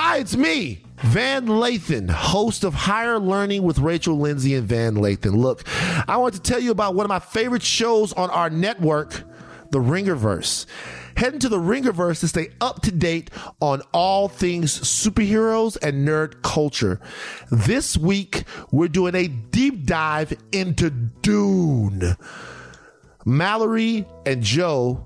Hi, it's me, Van Lathan, host of Higher Learning with Rachel Lindsay and Van Lathan. Look, I want to tell you about one of my favorite shows on our network, The Ringerverse. Head into the Ringerverse to stay up to date on all things superheroes and nerd culture. This week, we're doing a deep dive into Dune. Mallory and Joe,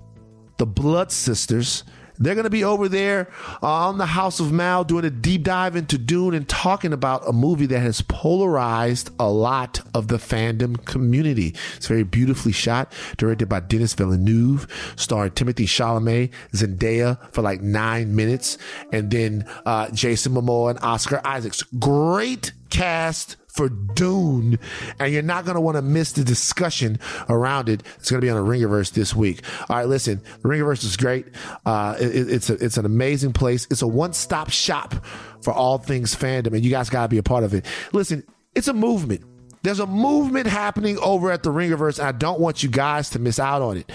the Blood Sisters, they're going to be over there uh, on the House of Mal doing a deep dive into Dune and talking about a movie that has polarized a lot of the fandom community. It's very beautifully shot, directed by Denis Villeneuve, starring Timothée Chalamet, Zendaya for like nine minutes, and then uh, Jason Momoa and Oscar Isaacs. Great cast for Dune, and you're not going to want to miss the discussion around it. It's going to be on the Ringerverse this week. All right, listen, the is great. Uh, it, it's a, it's an amazing place. It's a one stop shop for all things fandom, and you guys got to be a part of it. Listen, it's a movement. There's a movement happening over at the Ringerverse, and I don't want you guys to miss out on it.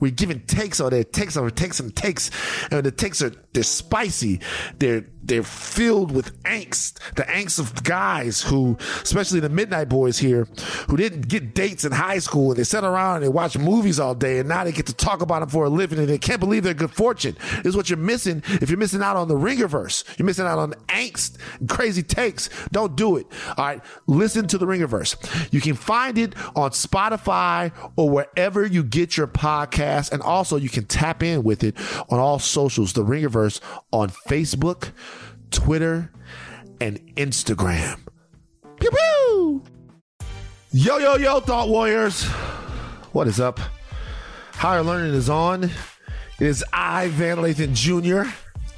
We're giving takes on it, takes over takes and takes, and the takes are they're spicy. They're they're filled with angst, the angst of guys who, especially the Midnight Boys here, who didn't get dates in high school and they sit around and they watch movies all day and now they get to talk about them for a living and they can't believe their good fortune. This is what you're missing if you're missing out on the Ringerverse. You're missing out on angst crazy takes. Don't do it. All right. Listen to the Ringerverse. You can find it on Spotify or wherever you get your podcast. And also you can tap in with it on all socials, the Ringerverse on Facebook. Twitter, and Instagram. Pew pew! Yo, yo, yo, Thought Warriors. What is up? Higher Learning is on. It is I, Van Lathan Jr.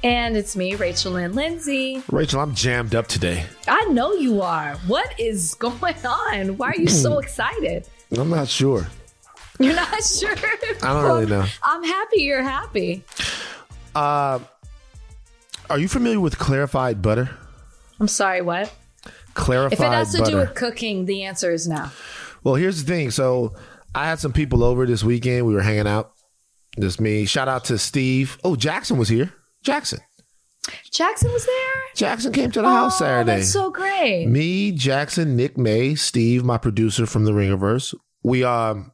And it's me, Rachel Lynn Lindsay. Rachel, I'm jammed up today. I know you are. What is going on? Why are you so excited? I'm not sure. You're not sure? I don't really know. I'm happy you're happy. Uh, are you familiar with clarified butter? I'm sorry, what? Clarified If it has to butter. do with cooking, the answer is no. Well, here's the thing. So I had some people over this weekend. We were hanging out. Just me. Shout out to Steve. Oh, Jackson was here. Jackson. Jackson was there? Jackson came to the house Oh, Saturday. That's so great. Me, Jackson, Nick May, Steve, my producer from the Ringerverse. We um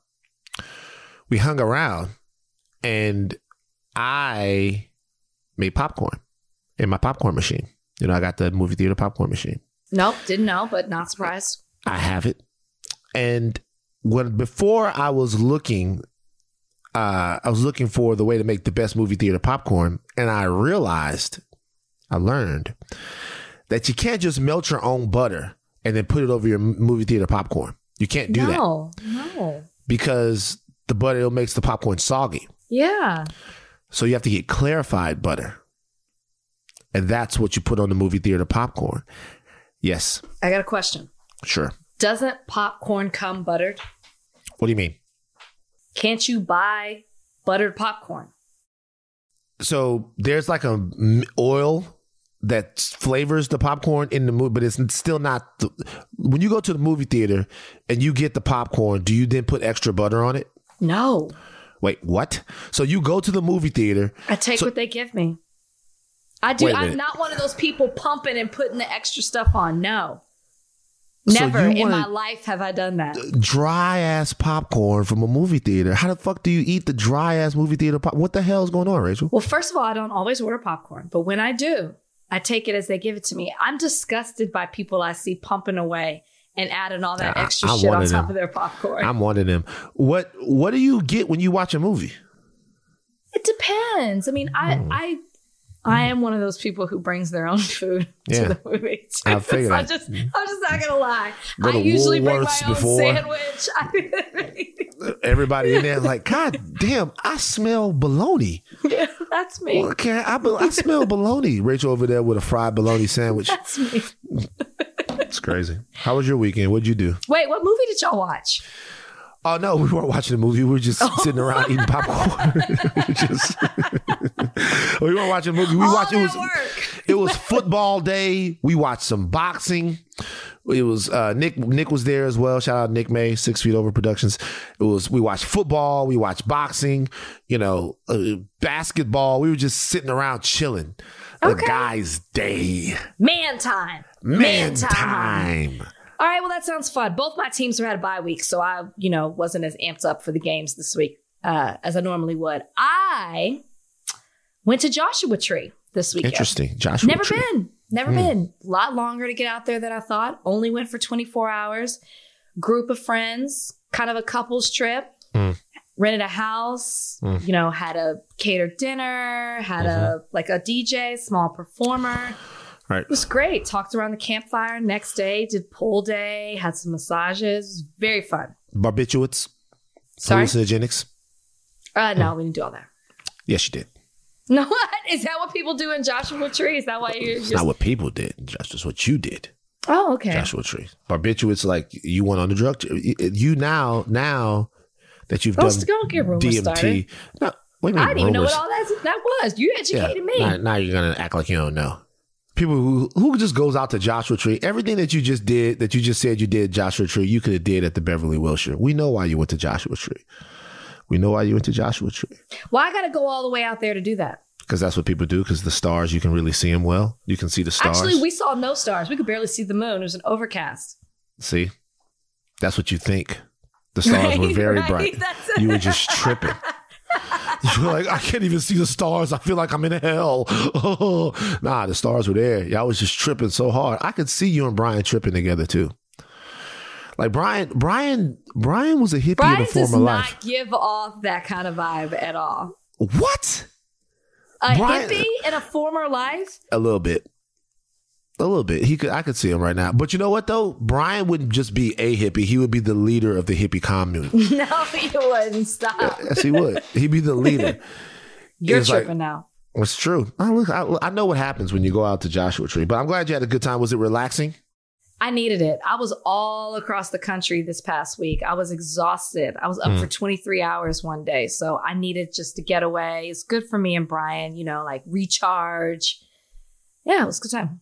we hung around and I made popcorn in my popcorn machine. You know, I got the movie theater popcorn machine. Nope, didn't know, but not surprised. I have it. And when before I was looking uh I was looking for the way to make the best movie theater popcorn and I realized I learned that you can't just melt your own butter and then put it over your movie theater popcorn. You can't do that no, no. because the butter it makes the popcorn soggy. Yeah. So you have to get clarified butter. And that's what you put on the movie theater popcorn. Yes, I got a question. sure. Doesn't popcorn come buttered? What do you mean? Can't you buy buttered popcorn? so there's like a oil that flavors the popcorn in the movie, but it's still not. The, when you go to the movie theater and you get the popcorn, do you then put extra butter on it? No. Wait, what? So you go to the movie theater. I take So- what they give me. I do. I'm not one of those people pumping and putting the extra stuff on. No. Never you in my life have I done that. Dry ass popcorn from a movie theater. How the fuck do you eat the dry ass movie theater pop? What the hell is going on, Rachel? Well, first of all, I don't always order popcorn, but when I do, I take it as they give it to me. I'm disgusted by people I see pumping away and adding all that extra I'm shit on top them. of their popcorn. I'm one of them. What What do you get when you watch a movie? it depends. I mean, I Hmm. I I am one of those people who brings their own food Yeah. to the movie. I figured I'm just mm-hmm. I'm just not gonna lie. Go I usually bring my Woolworths own sandwich. Everybody in there like, God damn, I smell bologna. yeah, that's me. Okay, I, I smell bologna. Rachel over there with a fried bologna sandwich. That's me. It's crazy. How was your weekend? What'd you do? Wait, what movie did y'all watch? Oh no, we weren't watching a movie. We were just sitting around eating popcorn. we just we weren't watching a movie. We All watched it was work. it was football day. We watched some boxing. It was uh, Nick. Nick was there as well. Shout out Nick May, Six Feet Over Productions. It was we watched football. We watched boxing. You know, uh, basketball. We were just sitting around chilling. The guy's day. Man time. Man, time. time. All right, well, that sounds fun. Both my teams had a bye week, so I, you know, wasn't as amped up for the games this week uh, as I normally would. I went to Joshua Tree this weekend. Interesting. Joshua. Tree. Never Tree. been. Never been. A lot longer to get out there than I thought. Only went for 24 hours. Group of friends, kind of a couples trip. Mm. Rented a house, Mm. you know, had a catered dinner, had a like a DJ, small performer. Right. It was great. Talked around the campfire. Next day, did pool day, had some massages. Very fun. Barbiturates. Sorry. Hallucinogenics. Uh, no, we didn't do all that. Yes, you did. No, what is that? What people do in Joshua Tree? Is that why you're? It's you're not what people did. That's just what you did. oh, okay. Joshua Tree. Barbiturates like you went on the drug. You now now that you've Let's done get rumors started. DMT. No, wait a minute. I didn't even know what all that, that was. You educated me. Now, now you're gonna act like you don't know. People who who just goes out to Joshua Tree, everything that you just did, that you just said you did Joshua Tree, you could have did at the Beverly Wilshire. We know why you went to Joshua Tree. We know why you went to Joshua Tree Well, I got to go all the way out there to do that. because that's what people do. Because the stars, you can really see them well. You can see the stars. Actually, we saw no stars. We could barely see the moon. It was an overcast. see, that's what you think. The stars were very right. bright. That's- You were just tripping. You were like, I can't even see the stars. I feel like I'm in hell. nah, the stars were there. Y'all was just tripping so hard. I could see you and Brian tripping together too. Like Brian, Brian, Brian was a hippie Brian in a does former not life. give off that kind of vibe at all. What? A Brian- hippie in a former life? A little bit. A little bit. He could I could see him right now. But you know what though? Brian wouldn't just be a hippie. He would be the leader of the hippie commune. No, he wouldn't. Stop. yes, he would. He'd be the leader. You're It's like- tripping now. It's true. I, look, I, I know what happens when you go out to Joshua Tree, but I'm glad you had a good time. Was it relaxing? I needed it. I was all across the country this past week. I was exhausted. I was up Mm. for 23 hours one day. So I needed just to get away. It's good for me and Brian, you know, like recharge. Yeah, it was a good time.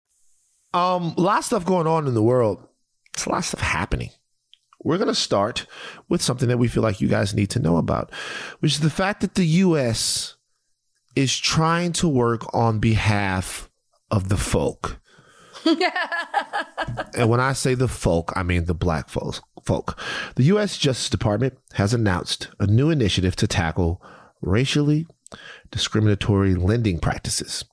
Um, a lot of stuff going on in the world. It's a lot of stuff happening. We're going to start with something that we feel like you guys need to know about, which is the fact that the U.S. is trying to work on behalf of the folk. And when I say the folk, I mean the black folks. Folk. The U.S. Justice Department has announced a new initiative to tackle racially discriminatory lending practices.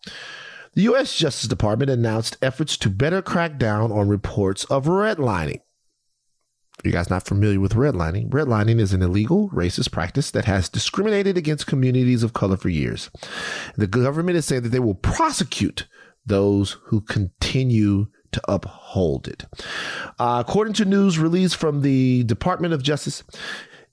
The U.S. Justice Department announced efforts to better crack down on reports of redlining. If you guys are not familiar with redlining, redlining is an illegal racist practice that has discriminated against communities of color for years. The government is saying that they will prosecute those who continue to uphold it. Uh, according to news released from the Department of Justice,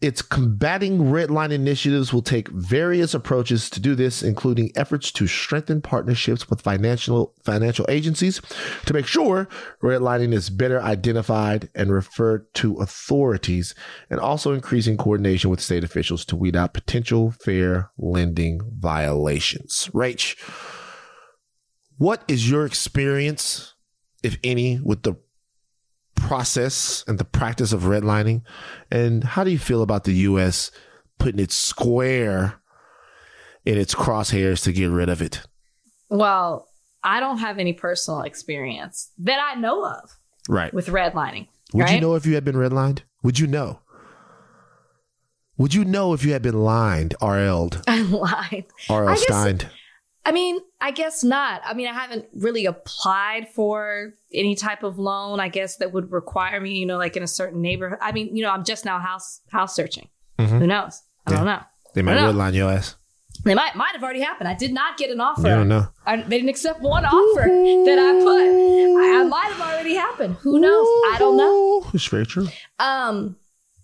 its combating redline initiatives will take various approaches to do this, including efforts to strengthen partnerships with financial financial agencies to make sure redlining is better identified and referred to authorities, and also increasing coordination with state officials to weed out potential fair lending violations. Rach, what is your experience, if any, with the process and the practice of redlining? And how do you feel about the U.S. putting it square in its crosshairs to get rid of it? Well, I don't have any personal experience that I know of Right. with redlining. Would you know if you had been redlined? Would you know? Would you know if you had been lined, RL'd, I lied. RL I guess- Steined? I mean, I guess not. I mean, I haven't really applied for any type of loan. I guess that would require me, you know, like in a certain neighborhood. I mean, you know, I'm just now house house searching. Mhm. Who knows? I don't know. They might I redline your ass. They might might have already happened. I did not get an offer. You don't know. I, they didn't accept one offer that I put. I, I might have already happened. Who knows? I don't know. It's very true. Um,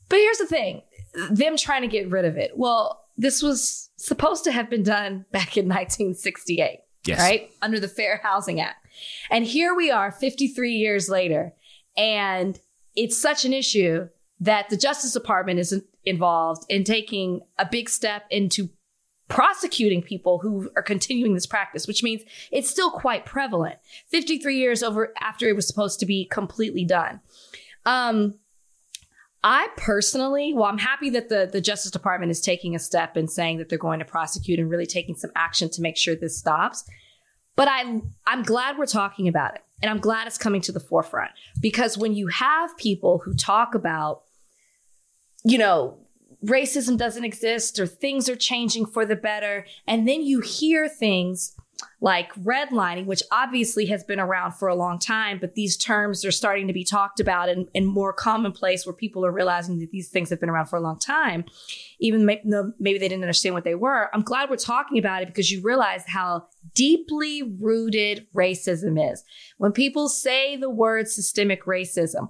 but here's the thing: them trying to get rid of it. Well, this was supposed to have been done back in 1968, Yes. right under the Fair Housing Act. And here we are 53 years later, and it's such an issue that the Justice Department is involved in taking a big step into prosecuting people who are continuing this practice, which means it's still quite prevalent. 53 years over after it was supposed to be completely done. Um, I personally, well, I'm happy that the, the Justice Department is taking a step and saying that they're going to prosecute and really taking some action to make sure this stops. But I'm I'm glad we're talking about it. And I'm glad it's coming to the forefront. Because when you have people who talk about, you know, racism doesn't exist or things are changing for the better, and then you hear things like redlining, which obviously has been around for a long time, but these terms are starting to be talked about and, and more commonplace where people are realizing that these things have been around for a long time, even maybe, maybe they didn't understand what they were. I'm glad we're talking about it because you realize how deeply rooted racism is. When people say the word systemic racism,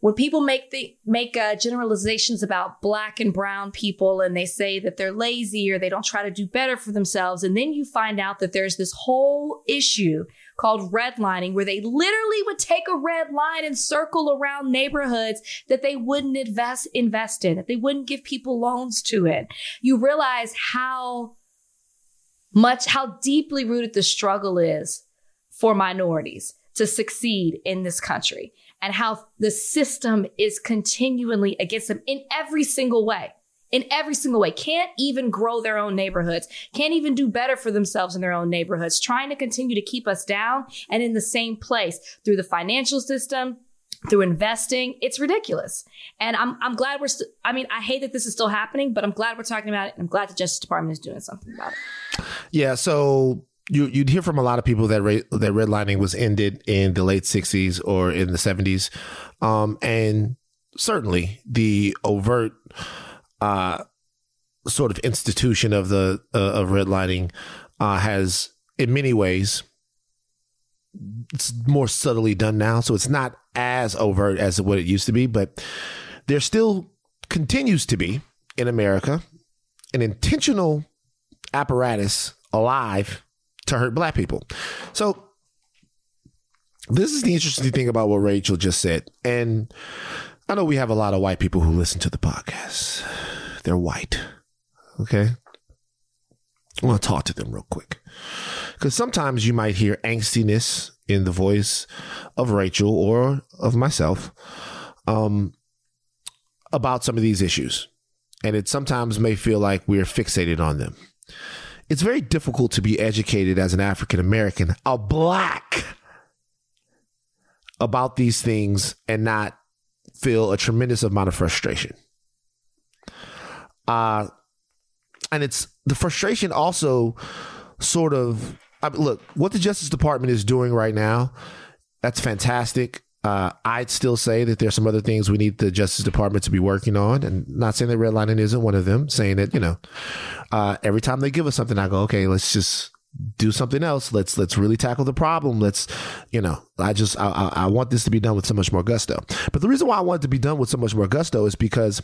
when people make the make uh, generalizations about black and brown people and they say that they're lazy or they don't try to do better for themselves and then you find out that there's this whole issue called redlining where they literally would take a red line and circle around neighborhoods that they wouldn't invest invest in that they wouldn't give people loans to it you realize how much how deeply rooted the struggle is for minorities to succeed in this country and how the system is continually against them in every single way. In every single way, can't even grow their own neighborhoods, can't even do better for themselves in their own neighborhoods, trying to continue to keep us down and in the same place through the financial system, through investing. It's ridiculous. And I'm, I'm glad we're, st- I mean, I hate that this is still happening, but I'm glad we're talking about it. And I'm glad the Justice Department is doing something about it. Yeah. So you, you'd hear from a lot of people that that redlining was ended in the late 60s or in the 70s. Um, and certainly the overt uh, sort of institution of the uh, of redlining uh, has in many ways it's more subtly done now so it's not as overt as what it used to be but there still continues to be in america an intentional apparatus alive to hurt black people. So this is the interesting thing about what Rachel just said. And I know we have a lot of white people who listen to the podcast. They're white. Okay. I want to talk to them real quick. Because sometimes you might hear angstiness in the voice of Rachel or of myself um, about some of these issues. And it sometimes may feel like we're fixated on them it's very difficult to be educated as an African American, a black, about these things and not feel a tremendous amount of frustration. Uh, and it's the frustration also sort of I mean, look what the Justice Department is doing right now. That's fantastic. Uh, I'd still say that there's some other things we need the Justice Department to be working on, and not saying that redlining isn't one of them. Saying that you know, uh, every time they give us something, I go, okay, let's just do something else. Let's let's really tackle the problem. Let's, you know, I just I, I, I want this to be done with so much more gusto. But the reason why I want it to be done with so much more gusto is because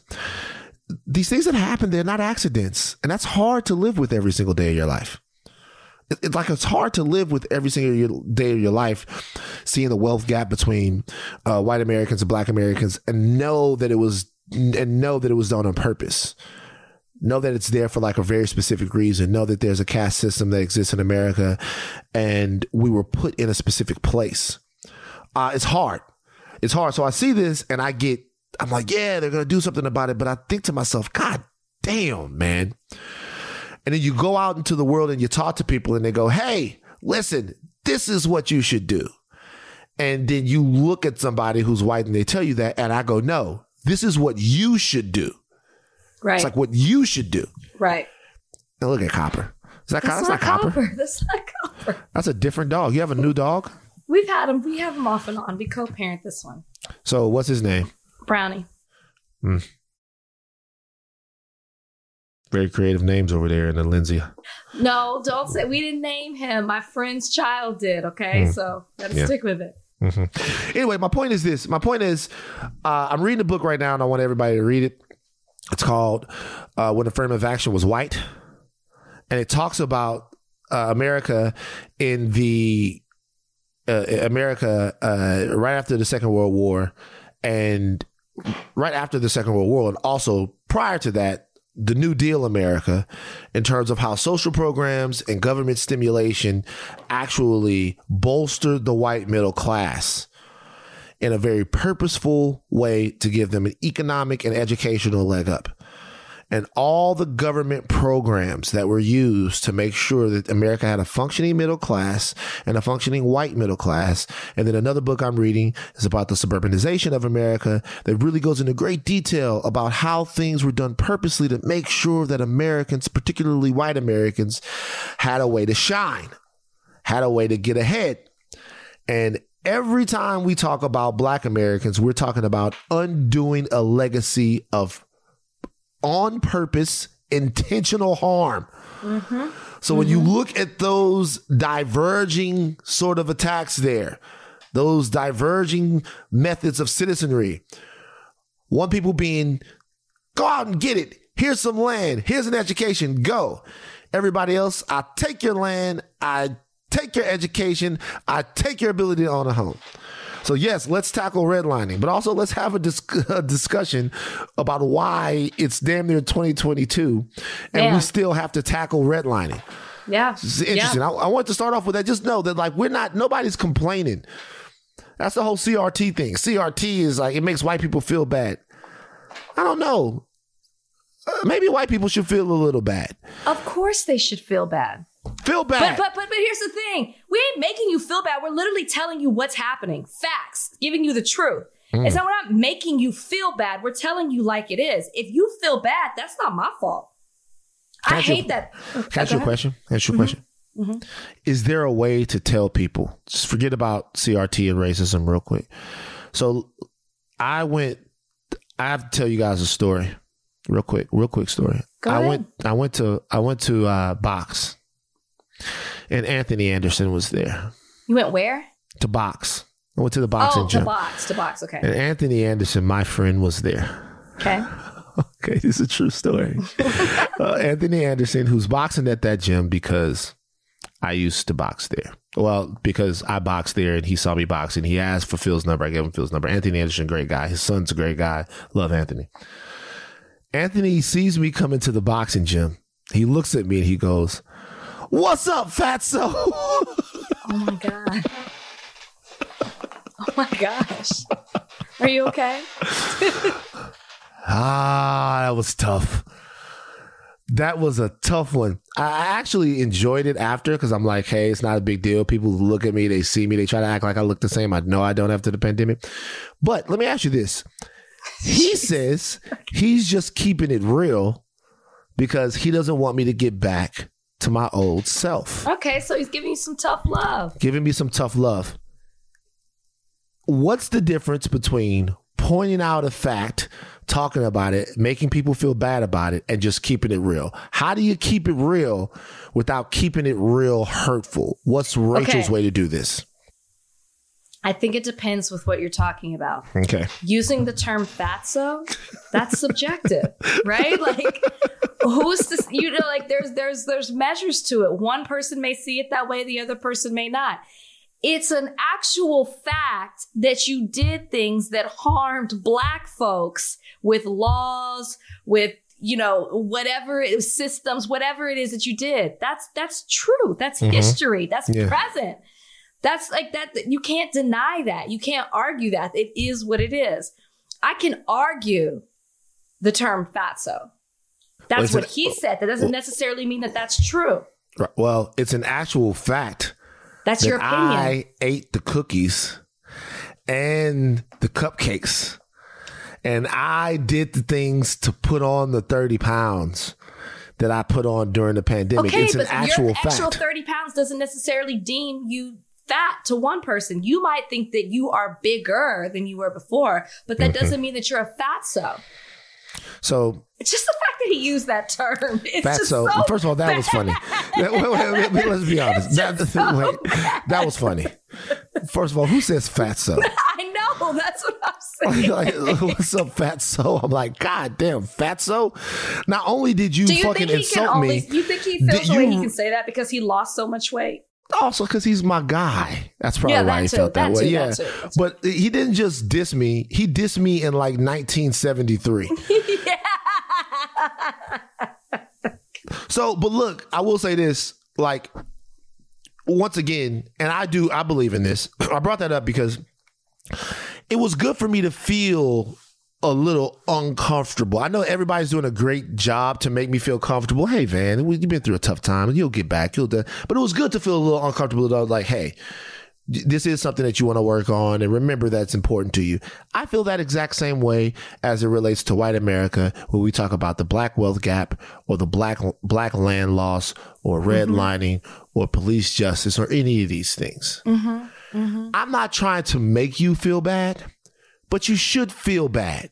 these things that happen, they're not accidents, and that's hard to live with every single day of your life it's like it's hard to live with every single day of your life, seeing the wealth gap between uh, white Americans and black Americans, and know that it was and know that it was done on purpose. Know that it's there for like a very specific reason. Know that there's a caste system that exists in America, and we were put in a specific place. Uh, it's hard. It's hard. So I see this, and I get. I'm like, yeah, they're gonna do something about it. But I think to myself, God damn, man and then you go out into the world and you talk to people and they go, Hey, listen, this is what you should do. And then you look at somebody who's white and they tell you that. And I go, No, this is what you should do. Right. It's like what you should do. Right. Now look at Copper. Is that that's, that's not, copper. Copper? That's not Copper. That's a different dog. You have a new dog? We've had him. We have him off and on. We co-parent this one. So what's his name? Brownie. Hmm. Very creative names over there in the Lindsay. No, don't say we didn't name him. My friend's child did. Okay, mm. so gotta yeah. stick with it. Mm-hmm. Anyway, my point is this. My point is, uh, I'm reading a book right now, and I want everybody to read it. It's called uh, "When Affirmative Action Was White," and it talks about uh, America in the uh, America uh, right after the Second World War, and right after the Second World War, and also prior to that, the New Deal America, in terms of how social programs and government stimulation actually bolstered the white middle class in a very purposeful way to give them an economic and educational leg up and all the government programs that were used to make sure that America had a functioning middle class and a functioning white middle class. And then another book I'm reading is about the suburbanization of America that really goes into great detail about how things were done purposely to make sure that Americans, particularly white Americans, had a way to shine, had a way to get ahead. And every time we talk about black Americans, we're talking about undoing a legacy of on purpose, intentional harm. Mm-hmm. So mm-hmm. when you look at those diverging sort of attacks there, those diverging methods of citizenry, one people being, go out and get it. Here's some land. Here's an education. Go. Everybody else, I take your land. I take your education. I take your ability to own a home. So yes, let's tackle redlining, but also let's have a, dis- a discussion about why it's damn near 2022 and yeah. we still have to tackle redlining. Yeah. It's interesting. Yeah. I, I want to start off with that. Just know that like we're not nobody's complaining. That's the whole CRT thing. CRT is like it makes white people feel bad. I don't know. Uh, maybe white people should feel a little bad. Of course they should feel bad. Feel bad. But, but but but here's the thing: we ain't making you feel bad. We're literally telling you what's happening, facts, giving you the truth. Mm. It's not we're not making you feel bad. We're telling you like it is. If you feel bad, that's not my fault. Can I hate that. Can I ask you a question? Ask you a question. Mm-hmm. Is there a way to tell people? Just forget about CRT and racism real quick. So I went. I have to tell you guys a story, real quick, real quick story. Go I went. I went to. I went to uh, box and Anthony Anderson was there. You went where? To box. I went to the boxing oh, gym. to box, to box. Okay. And Anthony Anderson, my friend, was there. Okay. okay, this is a true story. uh, Anthony Anderson, who's boxing at that gym because I used to box there. Well, because I boxed there and he saw me boxing. He asked for Phil's number. I gave him Phil's number. Anthony Anderson, great guy. His son's a great guy. Love Anthony. Anthony sees me come into the boxing gym. He looks at me and he goes, What's up, fatso? oh my god. Oh my gosh. Are you okay? ah, that was tough. That was a tough one. I actually enjoyed it after because I'm like, hey, it's not a big deal. People look at me, they see me, they try to act like I look the same. I know I don't after the pandemic. But let me ask you this. He says he's just keeping it real because he doesn't want me to get back to my old self. Okay, so he's giving you some tough love. Giving me some tough love. What's the difference between pointing out a fact, talking about it, making people feel bad about it, and just keeping it real? How do you keep it real without keeping it real hurtful? What's Rachel's okay. way to do this? I think it depends with what you're talking about. Okay. Using the term fatso, that's subjective, right? Like who's this you know like there's there's there's measures to it. One person may see it that way, the other person may not. It's an actual fact that you did things that harmed black folks with laws, with you know whatever systems, whatever it is that you did. That's that's true. That's mm-hmm. history. That's yeah. present. That's like that. You can't deny that. You can't argue that. It is what it is. I can argue the term fatso. That's what he said. That doesn't necessarily mean that that's true. Well, it's an actual fact. That's that your opinion. I ate the cookies and the cupcakes, and I did the things to put on the 30 pounds that I put on during the pandemic. Okay, it's an actual your fact. actual 30 pounds doesn't necessarily deem you fat to one person. You might think that you are bigger than you were before, but that mm-hmm. doesn't mean that you're a fatso. So it's just the fact that he used that term. It's fatso. So first of all, that bad. was funny. wait, wait, wait, let's be honest. That, so wait, that was funny. First of all, who says fatso? I know. That's what I'm saying. like, what's up, fatso? I'm like, God damn, fatso. Not only did you, Do you fucking think he insult can me, you think he feels the way he can say that because he lost so much weight? Also because he's my guy. That's probably Yeah, why that he too, felt that, that way. too, yeah, that too, that too. but he didn't just diss me. He dissed me in like 1973. yeah. So, but look, I will say this: like, once again, and I do, I believe in this. I brought that up because it was good for me to feel a little uncomfortable. I know everybody's doing a great job to make me feel comfortable. Hey, Van, we- you've been through a tough time. You'll get back. You'll do. But it was good to feel a little uncomfortable. Though, like, hey, this is something that you want to work on and remember that's important to you. I feel that exact same way as it relates to white America when we talk about the black wealth gap or the black black land loss or mm-hmm. redlining or police justice or any of these things. Mm-hmm. Mm-hmm. I'm not trying to make you feel bad, but you should feel bad.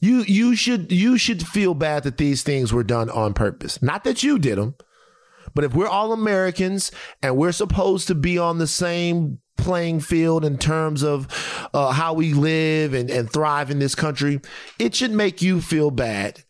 You you should you should feel bad that these things were done on purpose. Not that you did them, but if we're all Americans and we're supposed to be on the same playing field in terms of uh, how we live and, and thrive in this country, it should make you feel bad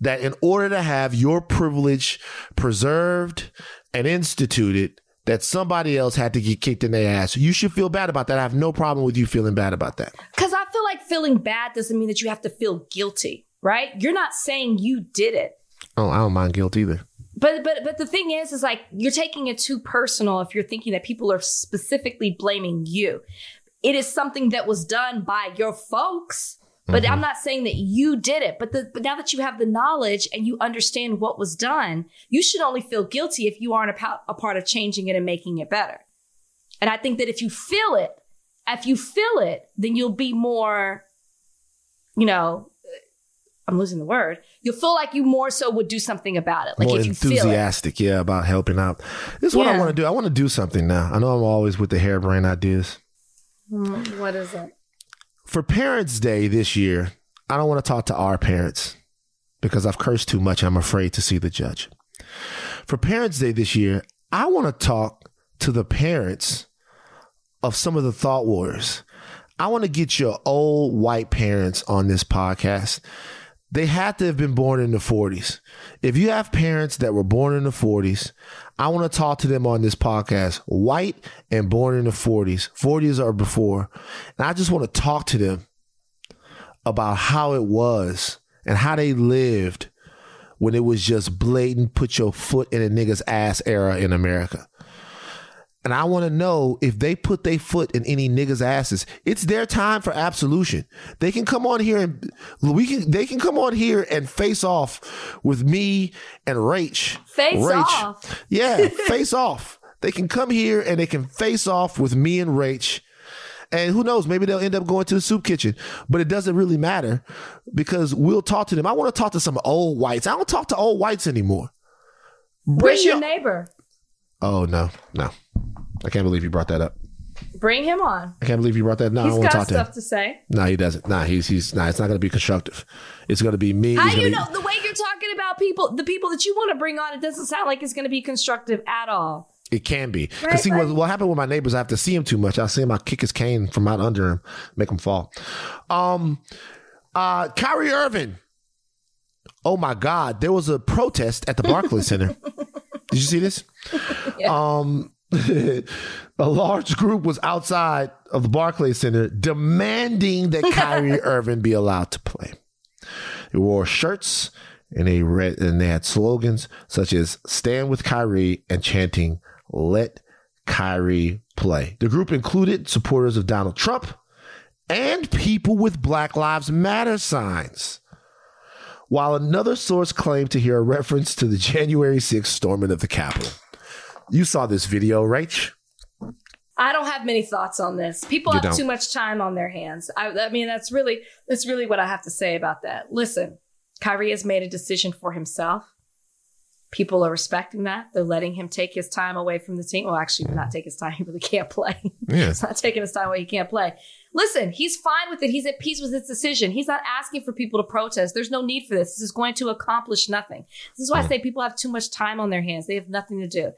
that in order to have your privilege preserved and instituted, that somebody else had to get kicked in their ass. You should feel bad about that. I have no problem with you feeling bad about that. Because I feel like feeling bad doesn't mean that you have to feel guilty, right? You're not saying you did it. Oh, I don't mind guilt either. But but but the thing is, is like you're taking it too personal if you're thinking that people are specifically blaming you. It is something that was done by your folks. But I'm not saying that you did it. But the but now that you have the knowledge and you understand what was done, you should only feel guilty if you aren't a, pa- a part of changing it and making it better. And I think that if you feel it, if you feel it, then you'll be more, you know, I'm losing the word. You'll feel like you more so would do something about it. Like More if you feel it. enthusiastic, yeah, about helping out. This is what I want to do. I want to do something now. I know I'm always with the harebrained ideas. Mm, What is it? For Parents' Day this year, I don't want to talk to our parents because I've cursed too much. I'm afraid to see the judge. For Parents' Day this year, I want to talk to the parents of some of the thought warriors. I want to get your old white parents on this podcast. They had to have been born in the 40s. If you have parents that were born in the 40s, I want to talk to them on this podcast, white and born in the 40s, 40s or before. And I just want to talk to them about how it was and how they lived when it was just blatant put your foot in a nigga's ass era in America. And I want to know if they put their foot in any niggas' asses. It's their time for absolution. They can come on here and we can. They can come on here and face off with me and Rach. Face Rach. off? Yeah, face off. They can come here and they can face off with me and Rach. And who knows? Maybe they'll end up going to the soup kitchen, but it doesn't really matter because we'll talk to them. I want to talk to some old whites. I don't talk to old whites anymore. Where's your your- neighbor? Oh no, no! I can't believe you brought that up. Bring him on. I can't believe you brought that. No, I He's don't want to talk to him. stuff to say. No, he doesn't. No, he's he's no. It's not going to be constructive. It's going to be me. How do you know the way you're talking about people, the people that you want to bring on? It doesn't sound like it's going to be constructive at all. it can be. Because Right, see, what, right. what happened with my neighbors? I have to see him too much. I see him. I kick his cane from out under him, make him fall. Um, uh, Kyrie Irving. Oh my God! There was a protest at the Barclays Center. Did you see this? Um, a large group was outside of the Barclays Center demanding that Kyrie Irving be allowed to play. They wore shirts and they read and they had slogans such as "Stand with Kyrie" and chanting "Let Kyrie play." The group included supporters of Donald Trump and people with Black Lives Matter signs. While another source claimed to hear a reference to the January 6th storming of the Capitol. You saw this video, Rach? I don't have many thoughts on this. People You have don't. too much time on their hands. I, I mean, that's really that's really what I have to say about that. Listen, Kyrie has made a decision for himself. People are respecting that. They're letting him take his time away from the team. Well, actually, not take his time. He really can't play. Yeah. He's not taking his time away. He can't play. Listen, he's fine with it. He's at peace with his decision. He's not asking for people to protest. There's no need for this. This is going to accomplish nothing. This is why I say people have too much time on their hands. They have nothing to do.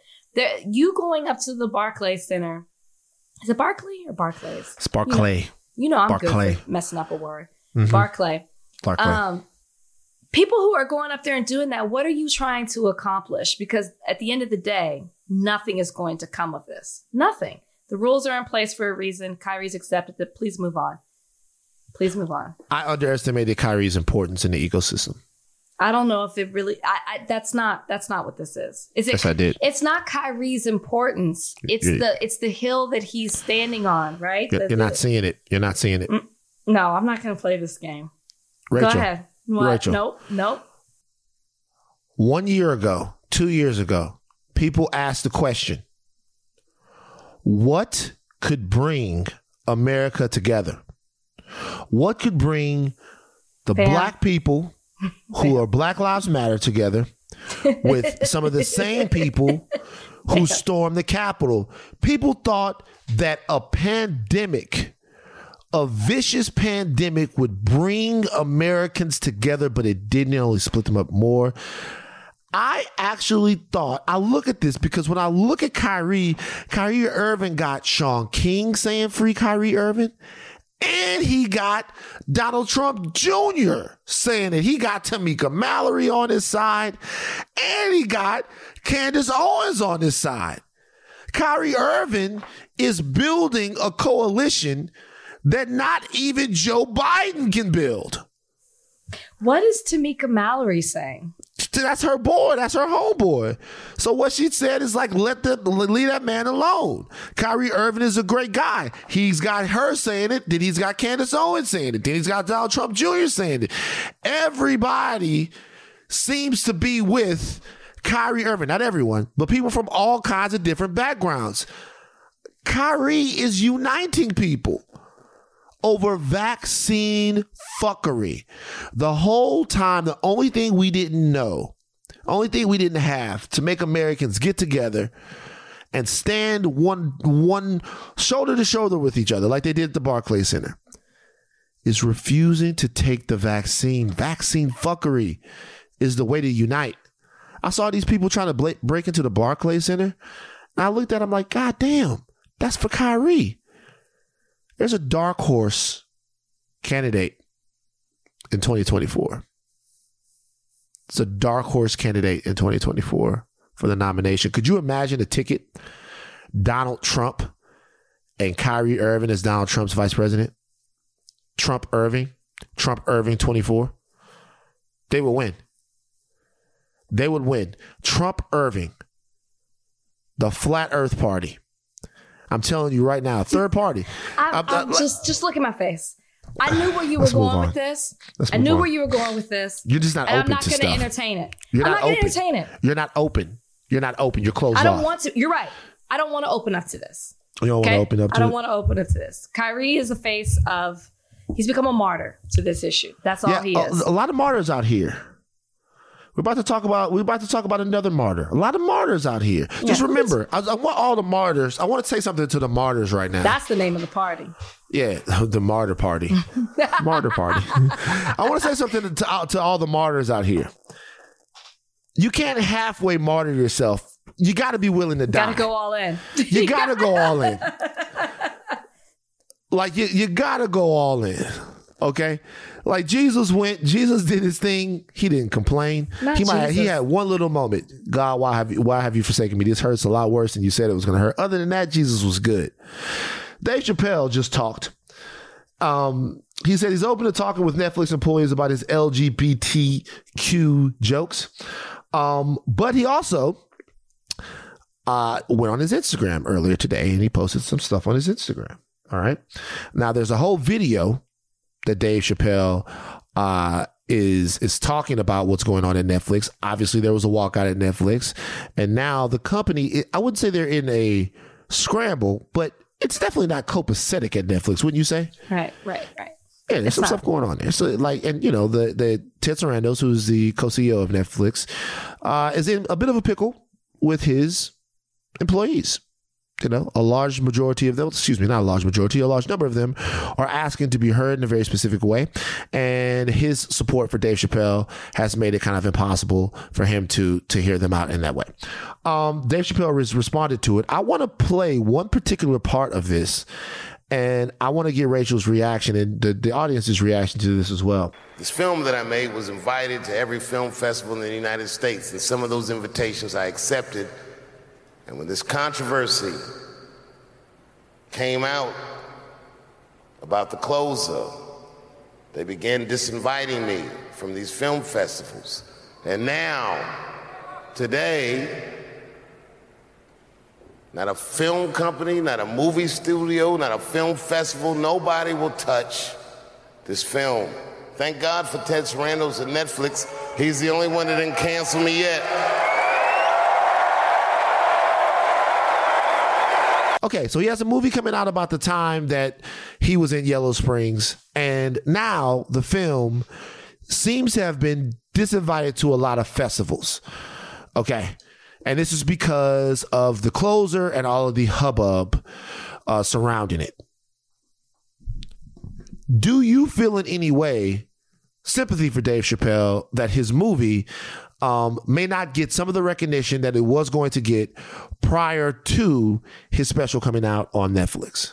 You going up to the Barclays Center. Is it Barclay or Barclays? Sparkley. You know I'm Barclay. good messing up a word. Mhm. Barclay. Barclay. Um, people who are going up there and doing that, what are you trying to accomplish? Because at the end of the day, nothing is going to come of this. Nothing. The rules are in place for a reason. Kyrie's accepted it. Please move on. Please move on. I underestimated Kyrie's importance in the ecosystem. I don't know if it really. I, I that's not that's not what this is. Is it? Yes, I did. It's not Kyrie's importance. It's You're- the it's the hill that he's standing on. Right. You're, The- you're not the- seeing it. You're not seeing it. Mm, no, I'm not going to play this game. Rachel, Go ahead. What? Rachel. Nope. Nope. one year ago, two years ago, people asked the question what could bring America together? What could bring the Bam. black people who are Black Lives Matter together with some of the same people who stormed the Capitol? People thought that a pandemic, a vicious pandemic, would bring Americans together, but it didn't. It only split them up more. I actually thought I look at this because when I look at Kyrie, Kyrie Irving got Shaun King saying free Kyrie Irving, and he got Donald Trump Jr. saying that He got Tamika Mallory on his side, and he got Candace Owens on his side. Kyrie Irving is building a coalition that not even Joe Biden can build. What is Tamika Mallory saying? That's her boy. That's her homeboy. So what she said is like, let the leave that man alone. Kyrie Irving is a great guy. He's got her saying it. Then he's got Candace Owens saying it. Then he's got Donald Trump Jr. saying it. Everybody seems to be with Kyrie Irving. Not everyone, but people from all kinds of different backgrounds. Kyrie is uniting people over vaccine fuckery. The whole time, the only thing we didn't know, only thing we didn't have to make Americans get together and stand one one shoulder to shoulder with each other like they did at the Barclays Center is refusing to take the vaccine. Vaccine fuckery is the way to unite. I saw these people trying to break into the Barclays Center. And I looked at them like, God damn, that's for Kyrie. There's a dark horse candidate in 2024. It's a dark horse candidate in 2024 for the nomination. Could you imagine a ticket? Donald Trump and Kyrie Irving as Donald Trump's vice president? Trump Irving, Trump Irving 24. They would win. They would win. Trump Irving, the Flat Earth Party. I'm telling you right now, third party. I'm, I'm- I'm I'm- just just look at my face. I knew where you were going on. with this. Let's I knew on. where you were going with this. You're just not and I'm open not going to stuff. entertain it. You're I'm not not going to open. entertain it. You're not open. You're not open. You're closed I don't off. want to. You're right. I don't want to open up to this. you don't Okay. want to open up to I don't it. want to open up to this. Kyrie is the face of. He's become a martyr to this issue. That's all yeah, he a, is. a lot of martyrs out here. We're about to talk about. We're about to talk about another martyr. A lot of martyrs out here. Just remember, I, I want all the martyrs. I want to say something to the martyrs right now. That's the name of the party. yeah, the martyr party, martyr party. I want to say something to, uh, to all the martyrs out here. You can't halfway martyr yourself. You got to be willing to die. Got to go all in. You gotta go all in. Like you, you gotta go all in. Okay, like Jesus went. Jesus did his thing. He didn't complain. Not he might. He had one little moment. God, why have you? Why have you forsaken me? This hurts a lot worse than you said it was going to hurt. Other than that, Jesus was good. Dave Chappelle just talked. Um, he said he's open to talking with Netflix employees about his LGBTQ jokes. Um, but he also uh, went on his Instagram earlier today and he posted some stuff on his Instagram. All right. Now there's a whole video that Dave Chappelle uh, is is talking about what's going on at Netflix. Obviously, there was a walkout at Netflix, and now the company. I wouldn't say they're in a scramble, but it's definitely not copacetic at Netflix, wouldn't you say? right, right, right. Yeah, there's some not. stuff going on there. So, like, and you know, the the Ted Sarandos, who's the co-CEO of Netflix, uh, is in a bit of a pickle with his employees. You know, a large majority of them, excuse me, not a large majority, a large number of them are asking to be heard in a very specific way. And his support for Dave Chappelle has made it kind of impossible for him to to hear them out in that way. Um, Dave Chappelle has responded to it. I want to play one particular part of this, and I want to get Rachel's reaction and the, the audience's reaction to this as well. This film that I made was invited to every film festival in the United States, and some of those invitations I accepted, And when this controversy came out about the closer, they began disinviting me from these film festivals. And now, today, not a film company, not a movie studio, not a film festival, nobody will touch this film. Thank God for Ted Sarandos and Netflix. He's the only one that didn't cancel me yet. Okay, so he has a movie coming out about the time that he was in Yellow Springs, and now the film seems to have been disinvited to a lot of festivals. Okay, and this is because of the closer and all of the hubbub uh, surrounding it. Do you feel in any way sympathy for Dave Chappelle that his movie um, may not get some of the recognition that it was going to get prior to his special coming out on Netflix?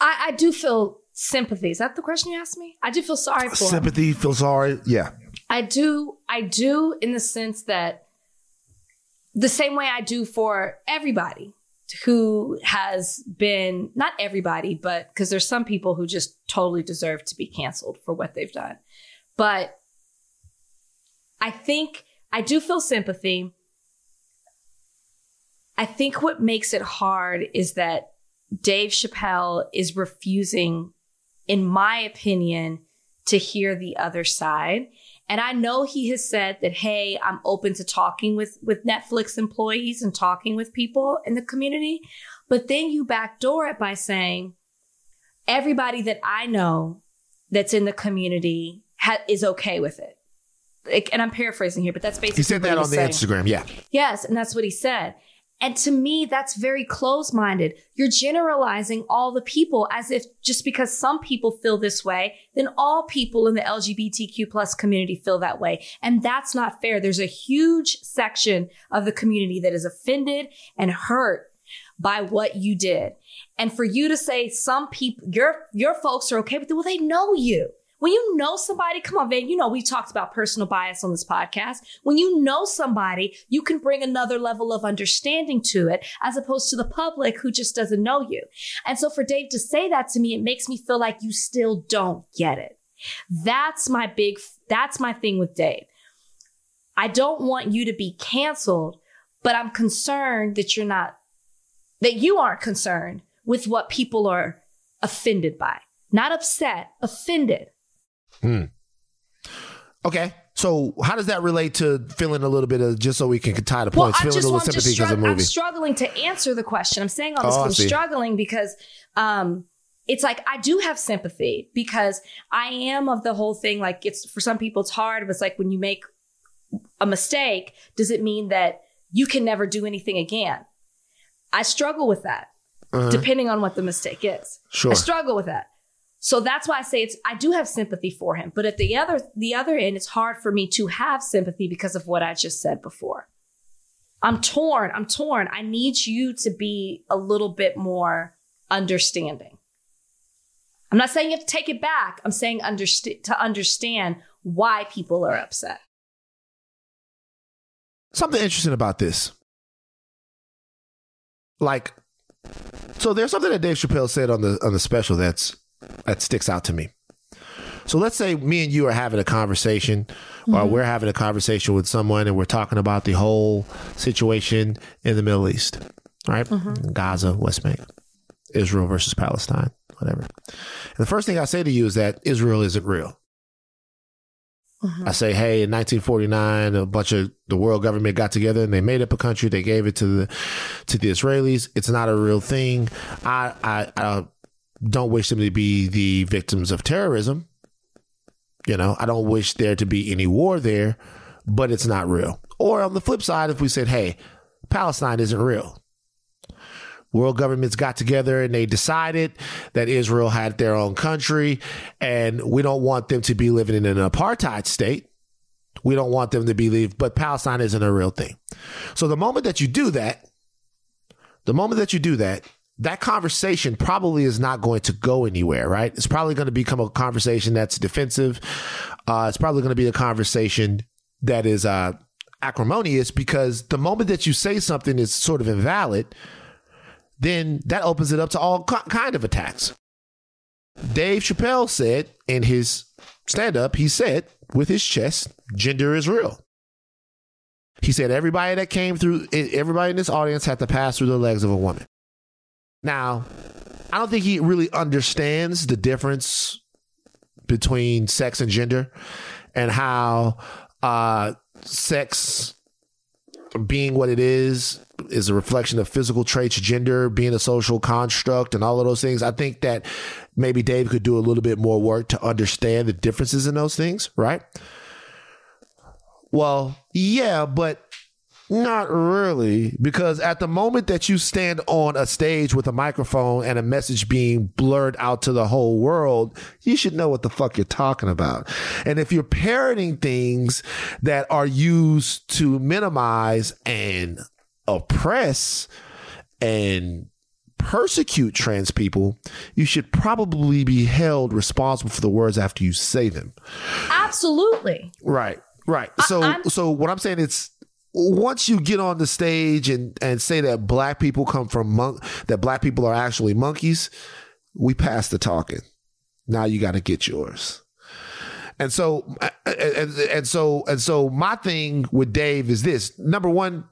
I, I do feel sympathy. Is that the question you asked me? I do feel sorry for him. Sympathy, feel sorry. Yeah. I do. I do in the sense that the same way I do for everybody who has been not everybody, but because there's some people who just totally deserve to be canceled for what they've done. But I think I do feel sympathy. I think what makes it hard is that Dave Chappelle is refusing, in my opinion, to hear the other side. And I know he has said that, hey, I'm open to talking with, with Netflix employees and talking with people in the community. But then you backdoor it by saying, everybody that I know that's in the community ha- is okay with it. Like, and I'm paraphrasing here, but that's basically He said that on the saying. Instagram. Yeah. Yes, and that's what he said. And to me, that's very close minded. You're generalizing all the people as if just because some people feel this way, then all people in the LGBTQ plus community feel that way. And that's not fair. There's a huge section of the community that is offended and hurt by what you did. And for you to say some people, your, your folks are okay with it, well, they know you. When you know somebody, come on, Van, you know, we've talked about personal bias on this podcast. When you know somebody, you can bring another level of understanding to it as opposed to the public who just doesn't know you. And so for Dave to say that to me, it makes me feel like you still don't get it. That's my big, that's my thing with Dave. I don't want you to be canceled, but I'm concerned that you're not, that you aren't concerned with what people are offended by. Not upset, offended. Okay. So how does that relate to feeling a little bit of just so we can tie the Well, points, I'm feeling just, a little I'm, just sympathy because of strugg- the I'm struggling to answer the question. I'm saying all this Oh, I because see. I'm struggling because um, it's like I do have sympathy because I am of the whole thing. Like it's for some people it's hard, but it's like when you make a mistake, does it mean that you can never do anything again? I struggle with that, depending on what the mistake is. Uh-huh. Sure. I struggle with that. So that's why I say it's I do have sympathy for him, but at the other the other end, it's hard for me to have sympathy because of what I just said before. I'm torn. I'm torn. I need you to be a little bit more understanding. I'm not saying you have to take it back. I'm saying underst- to understand why people are upset. Something interesting about this. Like, so there's something that Dave Chappelle said on the on the special that's that sticks out to me. So let's say me and you are having a conversation, or mm-hmm. we're having a conversation with someone, and we're talking about the whole situation in the Middle East, right? Mm-hmm. Gaza, West Bank, Israel versus Palestine, whatever. And the first thing I say to you is that Israel isn't real. Mm-hmm. I say, hey, in 1949, a bunch of the world government got together and they made up a country. They gave it to the to the Israelis. It's not a real thing. I I, I don't wish them to be the victims of terrorism. You know, I don't wish there to be any war there, but it's not real. Or on the flip side, if we said, hey, Palestine isn't real. World governments got together and they decided that Israel had their own country and we don't want them to be living in an apartheid state. We don't want them to be leave, but Palestine isn't a real thing. So the moment that you do that, the moment that you do that, that conversation probably is not going to go anywhere, right? It's probably going to become a conversation that's defensive. Uh, it's probably going to be a conversation that is uh, acrimonious because the moment that you say something is sort of invalid, then that opens it up to all kind of attacks. Dave Chappelle said in his stand up, he said with his chest, gender is real. He said everybody that came through, everybody in this audience had to pass through the legs of a woman. Now, I don't think he really understands the difference between sex and gender and how uh, sex being what it is is a reflection of physical traits, gender being a social construct, and all of those things. I think that maybe Dave could do a little bit more work to understand the differences in those things, right? Well, yeah, but not really, because at the moment that you stand on a stage with a microphone and a message being blurred out to the whole world, you should know what the fuck you're talking about. And if you're parroting things that are used to minimize and oppress and persecute trans people, you should probably be held responsible for the words after you say them. Absolutely. Right. Right. So I, so what I'm saying is once you get on the stage and, and say that black people come from monk that black people are actually monkeys, we pass the talking. Now you got to get yours. And so and, and so and so my thing with Dave is this. Number one,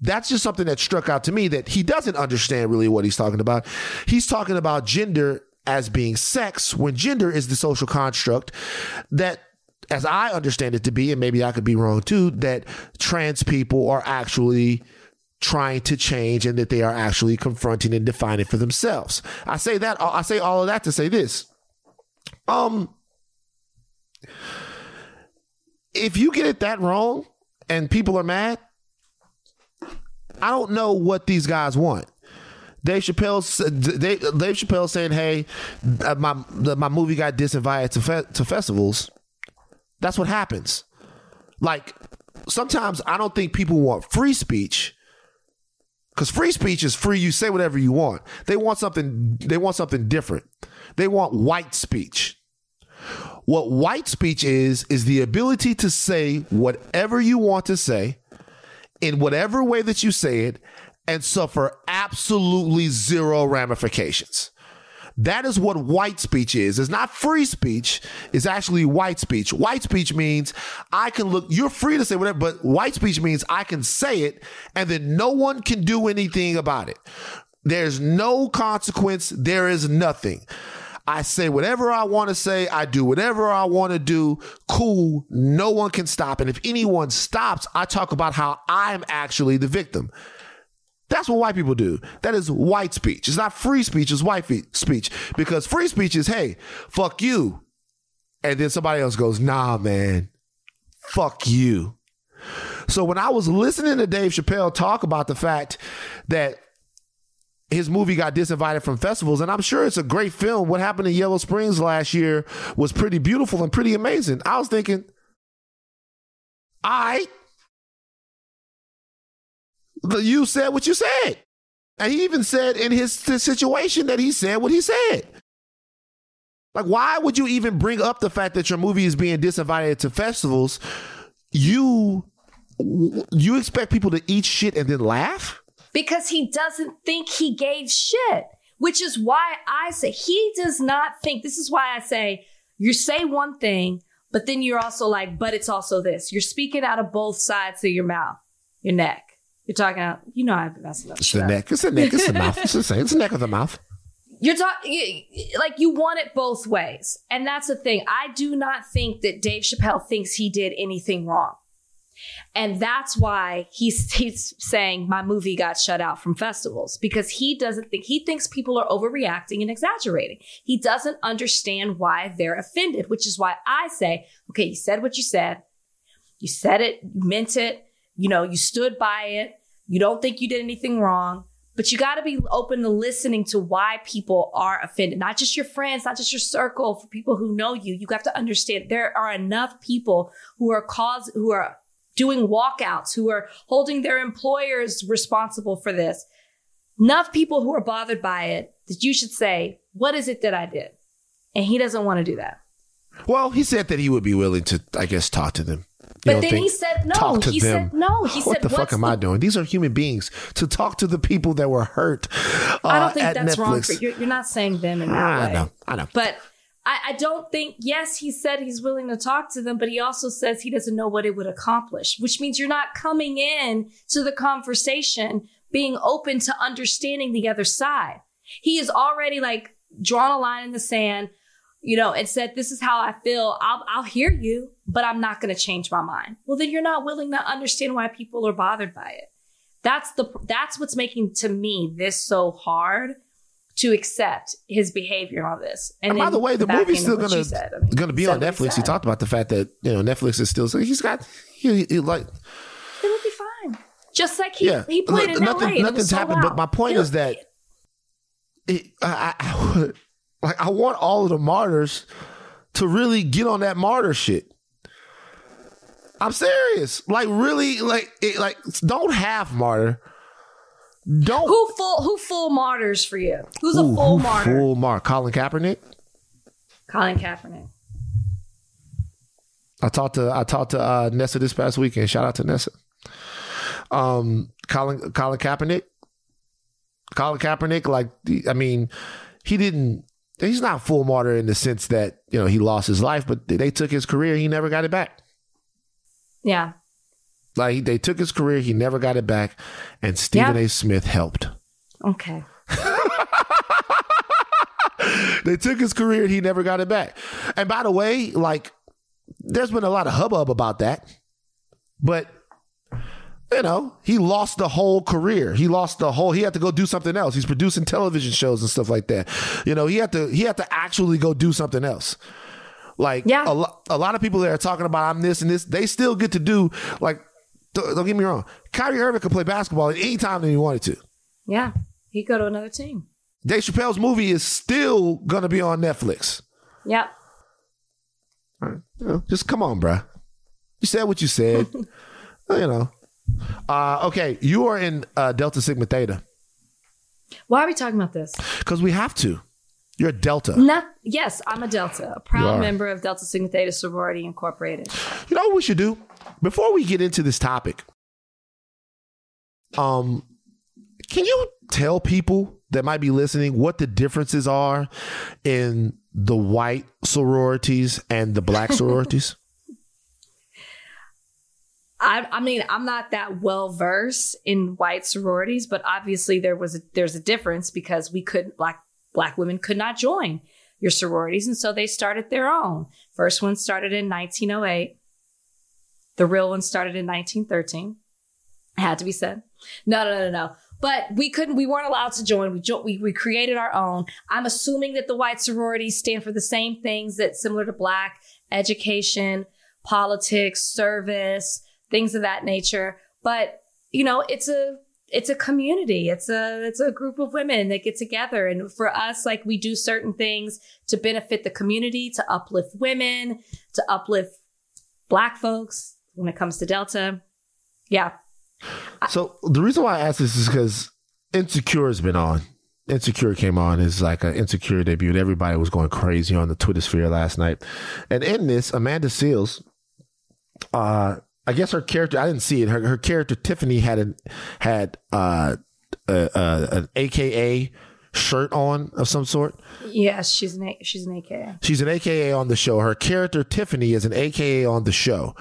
that's just something that struck out to me that he doesn't understand really what he's talking about. He's talking about gender as being sex when gender is the social construct that as I understand it to be, and maybe I could be wrong too, that trans people are actually trying to change and that they are actually confronting and defining for themselves. I say that I say all of that to say this. Um if you get it that wrong and people are mad, I don't know what these guys want. Dave Chappelle, Dave, Dave Chappelle saying, "Hey, uh, my my movie got disinvited to fe- to festivals." That's what happens. Like sometimes I don't think people want free speech because free speech is free. You say whatever you want. They want something. They want something different. They want white speech. What white speech is is the ability to say whatever you want to say in whatever way that you say it and suffer absolutely zero ramifications. That is what white speech is. It's not free speech. It's actually white speech. White speech means I can look, you're free to say whatever, but white speech means I can say it and then no one can do anything about it. There's no consequence. There is nothing. I say whatever I want to say. I do whatever I want to do. Cool. No one can stop. And if anyone stops, I talk about how I'm actually the victim. That's what white people do. That is white speech. It's not free speech, it's white speech. Because free speech is, hey, fuck you. And then somebody else goes, nah, man, fuck you. So when I was listening to Dave Chappelle talk about the fact that his movie got disinvited from festivals, and I'm sure it's a great film. What happened in Yellow Springs last year was pretty beautiful and pretty amazing. I was thinking, I you said what you said. And he even said in his situation that he said what he said. Like, why would you even bring up the fact that your movie is being disinvited to festivals? You you expect people to eat shit and then laugh? Because he doesn't think he gave shit. Which is why I say he does not think this is why I say you say one thing, but then you're also like, but it's also this. You're speaking out of both sides of your mouth, your neck. You're talking about, you know, I've messed up. It's the neck. It's the neck. It's the mouth. It's the same. It's the neck of the mouth. You're talking like you want it both ways. And that's the thing. I do not think that Dave Chappelle thinks he did anything wrong. And that's why he's he's saying my movie got shut out from festivals because he doesn't think he thinks people are overreacting and exaggerating. He doesn't understand why they're offended, which is why I say, okay, you said what you said. You said it, you meant it, you know, you stood by it. You don't think you did anything wrong, but you got to be open to listening to why people are offended. Not just your friends, not just your circle, for people who know you. You have to understand there are enough people who are cause who are doing walkouts, who are holding their employers responsible for this. Enough people who are bothered by it that you should say, "What is it that I did?" And he doesn't want to do that. Well, he said that he would be willing to, I guess, talk to them. But then think, he said no. He them. said no. He said, what said the fuck am I doing? These are human beings to talk to the people that were hurt. Uh, I don't think at that's Netflix. wrong. For, you're, you're not saying them in that I way. know. I know. But I, I don't think, yes, he said he's willing to talk to them, but he also says he doesn't know what it would accomplish, which means you're not coming in to the conversation being open to understanding the other side. He has already like drawn a line in the sand, you know, and said, this is how I feel. I'll, I'll hear you, but I'm not going to change my mind. Well, then you're not willing to understand why people are bothered by it. That's the, that's what's making to me this so hard to accept his behavior on this. And by the way, the movie's still gonna. I mean, gonna be on Netflix. He talked about the fact that you know Netflix is still he's got he, he like It would be fine. Just like he, yeah he played Look, in nothing LA. and nothing's happened. But my point He'll- is that it, I, I, like I want all of the martyrs to really get on that martyr shit. I'm serious. Like really, like it, like don't half martyr. Don't who full who full martyrs for you? Who's a full who martyr? Full martyr. Colin Kaepernick. Colin Kaepernick. I talked to I talked to uh, Nessa this past weekend. Shout out to Nessa. Um, Colin Colin Kaepernick. Colin Kaepernick, like I mean, he didn't. He's not full martyr in the sense that you know he lost his life, but they took his career. He never got it back. Yeah. Like they took his career, he never got it back, and Stephen Yeah. A. Smith helped. Okay. They took his career, and he never got it back. And by the way, like there's been a lot of hubbub about that, but you know, he lost the whole career. He lost the whole. He had to go do something else. He's producing television shows and stuff like that. You know, he had to. He had to actually go do something else. Like Yeah. a, lo- a lot of people that are talking about I'm this and this, they still get to do like. Don't, don't get me wrong. Kyrie Irving could play basketball at any time that he wanted to. Yeah. He'd go to another team. Dave Chappelle's movie is still gonna be on Netflix. Yep. You know, just come on, bruh. You said what you said. you know. Uh, okay, you are in uh, Delta Sigma Theta Why are we talking about this? because we have to. You're a Delta. Not yes, I'm a Delta, a proud member of Delta Sigma Theta Sorority Incorporated. You know what we should do before we get into this topic? Um, can you tell people that might be listening what the differences are in the white sororities and the black sororities? I, I mean, I'm not that well versed in white sororities, but obviously there was a, there's a difference because we couldn't black black women could not join your sororities, and so they started their own. First one started in 1908. The real one started in 1913. It Had to be said. No, no, no, no. But we couldn't. We weren't allowed to join. We jo- we we created our own. I'm assuming that the white sororities stand for the same things that similar to black education, politics, service, things of that nature. But you know, it's a it's a community. It's a it's a group of women that get together, and for us, like we do certain things to benefit the community, to uplift women, to uplift black folks. When it comes to Delta, yeah, So the reason why I asked this is because Insecure has been on. Insecure came on as like an Insecure debut. Everybody was going crazy on the Twitter sphere last night. And in this, Amanda Seales, uh, I guess her character, I didn't see it. Her, her character Tiffany had an had uh, a, a, an AKA shirt on of some sort. yes, she's an A- she's an AKA. She's an AKA on the show. Her character Tiffany is an AKA on the show,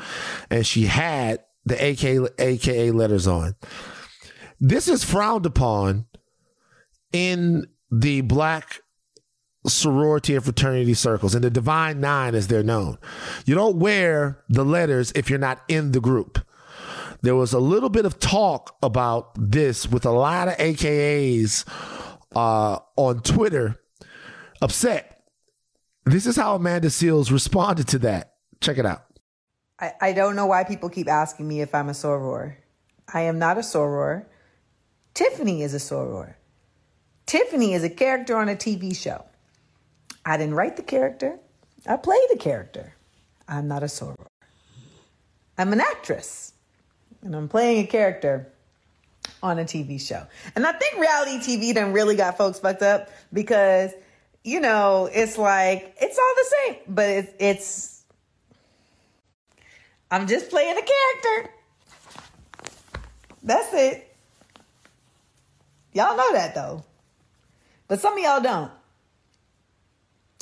and she had the AKA, AKA letters on. This is frowned upon in the black sorority and fraternity circles, and the Divine Nine as they're known. You don't wear the letters if you're not in the group. There was a little bit of talk about this with a lot of AKAs uh, on Twitter upset. This is how Amanda Seales responded to that. Check it out. I, I don't know why people keep asking me if I'm a soror. I am not a soror. Tiffany is a soror. Tiffany is a character on a TV show. I didn't write the character. I play the character. I'm not a soror. I'm an actress, and I'm playing a character on a TV show. And I think reality TV done really got folks fucked up because, you know, it's like it's all the same, but it's it's I'm just playing a character. That's it. Y'all know that though. But some of y'all don't.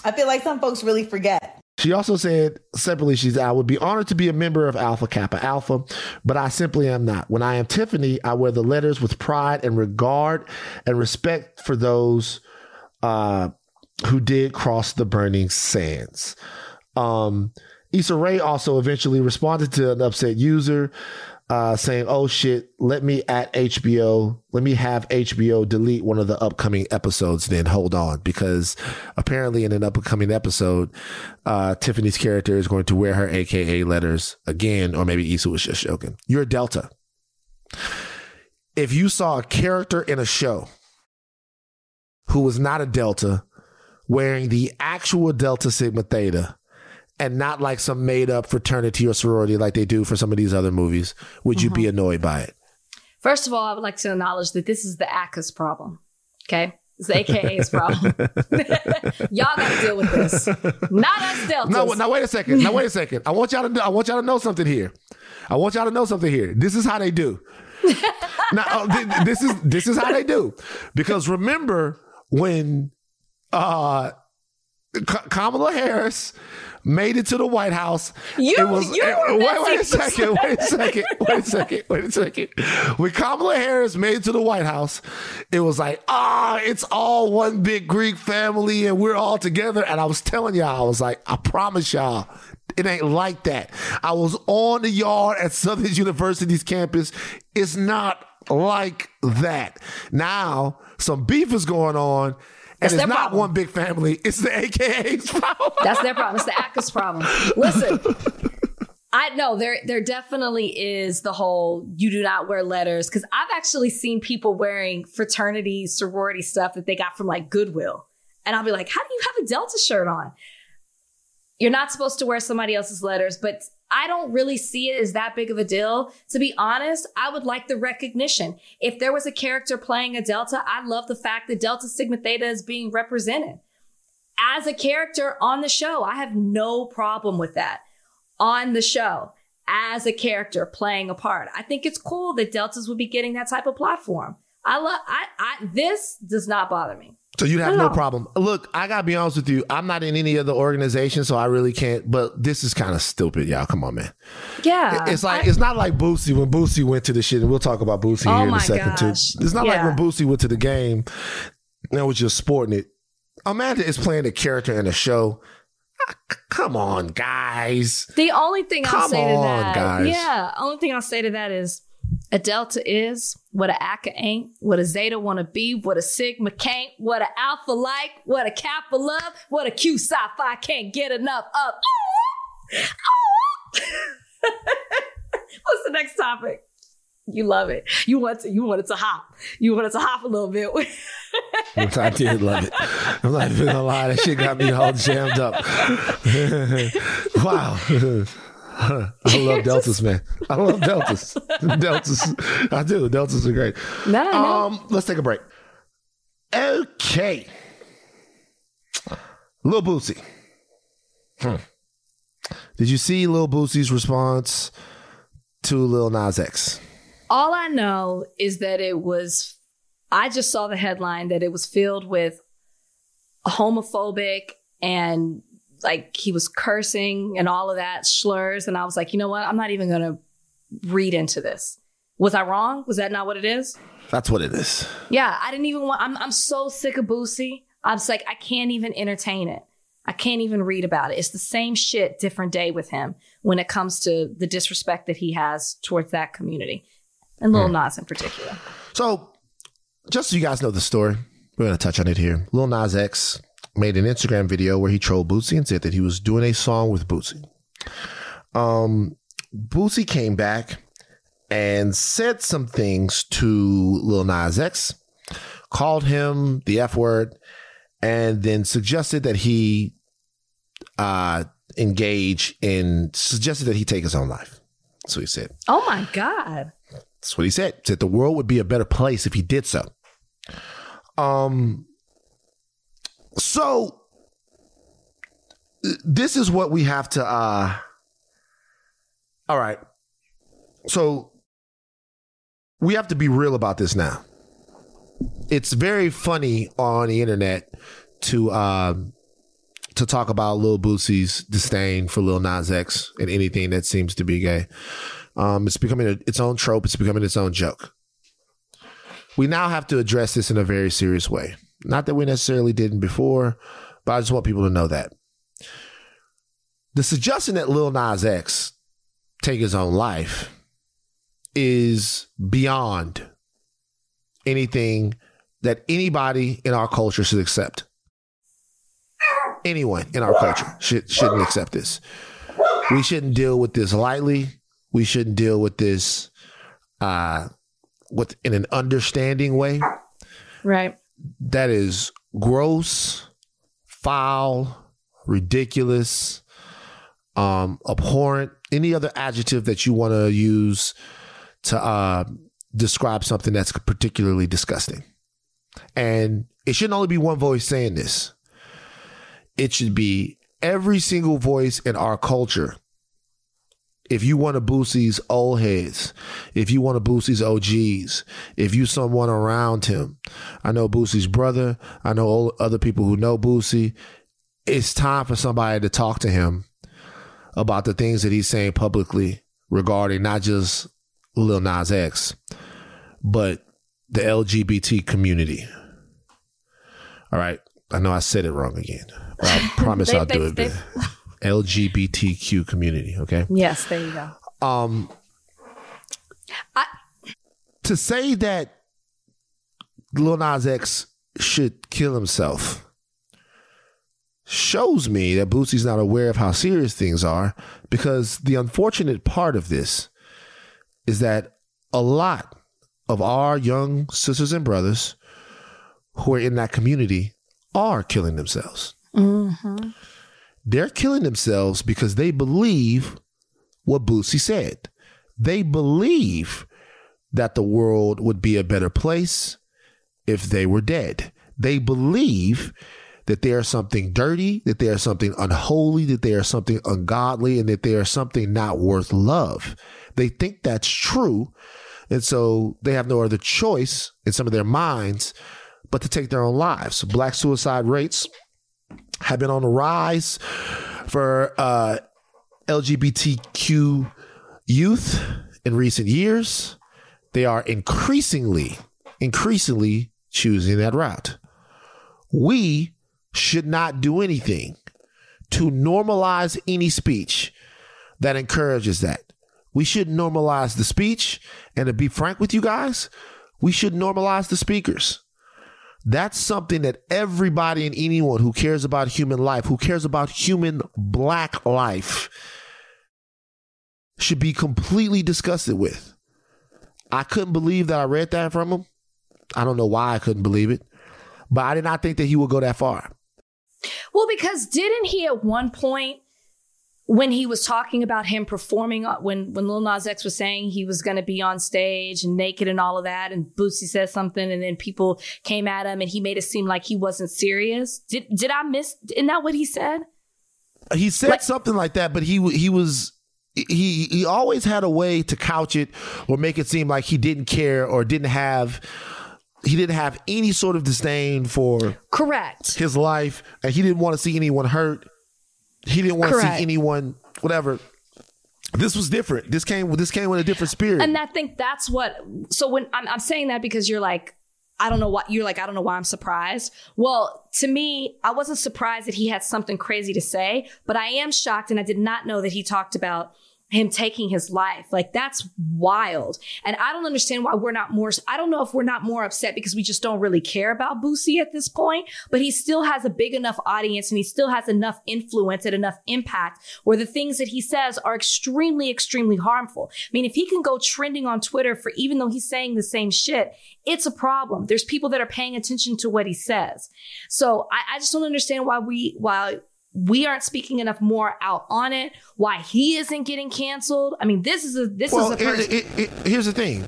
I feel like some folks really forget. She also said separately, she's I would be honored to be a member of Alpha Kappa Alpha, but I simply am not. When I am Tiffany, I wear the letters with pride and regard and respect for those uh, who did cross the burning sands. Um, Issa Rae also eventually responded to an upset user uh, saying, "Oh shit, let me at HBO, let me have HBO delete one of the upcoming episodes. Then hold on, because apparently in an upcoming episode, uh, Tiffany's character is going to wear her AKA letters again, or maybe Issa was just joking. You're Delta. If you saw a character in a show who was not a Delta wearing the actual Delta Sigma Theta." And not like some made up fraternity or sorority like they do for some of these other movies, would you be annoyed by it? First of all, I would like to acknowledge that this is the AKA's problem. Okay. It's the AKA's problem. y'all got to deal with this. Not us Deltas. No, now wait a second. Now wait a second. I want y'all to know, I want y'all to know something here. I want y'all to know something here. This is how they do. now uh, th- this is this is how they do. Because remember when uh Kamala Harris made it to the White House. You- it was you it- were wait, wait a second, wait a second, wait a second, wait a second. When Kamala Harris made it to the White House, it was like, ah, it's all one big Greek family and we're all together. And I was telling y'all, I was like, I promise y'all, it ain't like that. I was on the yard at Southern University's campus. It's not like that. Now, some beef is going on. And it's not problem. one big family. It's the AKA's problem. That's their problem. It's the AKA's problem. Listen, I know there there definitely is the whole you do not wear letters because I've actually seen people wearing fraternity sorority stuff that they got from like Goodwill, and I'll be like, how do you have a Delta shirt on? You're not supposed to wear somebody else's letters, but I don't really see it as that big of a deal. To be honest, I would like the recognition. If there was a character playing a Delta, I love the fact that Delta Sigma Theta is being represented as a character on the show. I have no problem with that on the show as a character playing a part. I think it's cool that Deltas would be getting that type of platform. I love I I this does not bother me. So you'd have no No. problem. Look, I gotta be honest with you. I'm not in any other organization, so I really can't. But this is kind of stupid, y'all. Come on, man. Yeah. It's like I- it's not like Boosie when Boosie went to the shit, and we'll talk about Boosie Oh here in a second gosh. too. It's not like Yeah. when Boosie went to the game and was just sporting it. Amanda is playing a character in a show. Ah, Come on, guys. the only thing I'll Come say to on, that guys. Yeah, only thing I'll say to that is a delta is what a AKA ain't, what a zeta wanna be, what a sigma can't, what a alpha like, what a kappa love, what a q psi phi can't get enough of. What's the next topic? You love it. You want to, you want it to hop. You want it to hop a little bit. I did love it. I'm not even gonna lie. That shit got me all jammed up. wow. I love Deltas, man. I love Deltas. Deltas. I do. Deltas are great. no, no. Um, let's take a break. Okay. Lil Boosie. Hmm. Did you see Lil Boosie's response to Lil Nas X? All I know is that it was, I just saw the headline that it was filled with homophobic and like he was cursing and all of that slurs. And I was like, you know what? I'm not even going to read into this. Was I wrong? Was that not what it is? That's what it is. Yeah, I didn't even want, I'm, I'm so sick of Boosie. I'm just like, I can't even entertain it. I can't even read about it. It's the same shit, different day with him when it comes to the disrespect that he has towards that community and Lil hmm. Nas in particular. So, just so you guys know the story, we're going to touch on it here. Lil Nas X made an Instagram video where he trolled Boosie and said that he was doing a song with Boosie. Um, Boosie came back and said some things to Lil Nas X, called him the F word, and then suggested that he uh, engage in, suggested that he take his own life. That's what he said. Oh my God. That's what he said. Said the world would be a better place if he did so. Um. So this is what we have to. uh All right. So we have to be real about this now. It's very funny on the internet to um, to talk about Lil Boosie's disdain for Lil Nas X and anything that seems to be gay. Um, it's becoming a, its own trope. It's becoming its own joke. We now have to address this in a very serious way. Not that we necessarily didn't before, but I just want people to know that the suggestion that Lil Nas X take his own life is beyond anything that anybody in our culture should accept. Anyone in our culture should shouldn't accept this. We shouldn't deal with this lightly. We shouldn't deal with this uh with in an understanding way. Right. That is gross, foul, ridiculous, um, abhorrent, any other adjective that you want to use to uh, describe something that's particularly disgusting. And it shouldn't only be one voice saying this. It should be every single voice in our culture. If you want to boost these old heads, if you want to boost these OGs, if you someone around him, I know Boosie's brother, I know other people who know Boosie. It's time for somebody to talk to him about the things that he's saying publicly regarding not just Lil Nas X, but the LGBT community. All right. I know I said it wrong again. But I promise they, I'll they, do they, it. LGBTQ community. Okay. Yes, there you go. Um, I, to say that Lil Nas X should kill himself shows me that Boosie's not aware of how serious things are because the unfortunate part of this is that a lot of our young sisters and brothers who are in that community are killing themselves. Mm-hmm. They're killing themselves because they believe what Boosie said. They believe that the world would be a better place if they were dead. They believe that they are something dirty, that they are something unholy, that they are something ungodly, and that they are something not worth love. They think that's true. And so they have no other choice in some of their minds but to take their own lives. Black suicide rates have been on the rise for uh, LGBTQ youth in recent years. They are increasingly, increasingly choosing that route. We should not do anything to normalize any speech that encourages that. We should normalize the speech. And to be frank with you guys, we should normalize the speakers. That's something that everybody and anyone who cares about human life, who cares about human black life, should be completely disgusted with. I couldn't believe that I read that from him. I don't know why I couldn't believe it, but I did not think that he would go that far. Well, because didn't he at one point when he was talking about him performing uh, when when Lil Nas X was saying he was going to be on stage and naked and all of that, and Boosie said something, and then people came at him, and he made it seem like he wasn't serious. Did did I miss? Isn't that what he said? He said like, something like that, but he he was he he always had a way to couch it or make it seem like he didn't care or didn't have he didn't have any sort of disdain for correct his life, and he didn't want to see anyone hurt. He didn't want to see anyone whatever. This was different. This came this came with a different spirit, and I think that's what. So when I'm, I'm saying that because you're like, I don't know what you're like. I don't know why I'm surprised. Well, to me, I wasn't surprised that he had something crazy to say, but I am shocked, and I did not know that he talked about him taking his life. Like that's wild. And I don't understand why we're not more, I don't know if we're not more upset because we just don't really care about Boosie at this point, but he still has a big enough audience and he still has enough influence and enough impact where the things that he says are extremely, extremely harmful. I mean, if he can go trending on Twitter for even though he's saying the same shit, it's a problem. There's people that are paying attention to what he says. So I, I just don't understand why we, why we aren't speaking enough more out on it. Why he isn't getting canceled? I mean, this is a this well, is a person. It, it, it, here's the thing.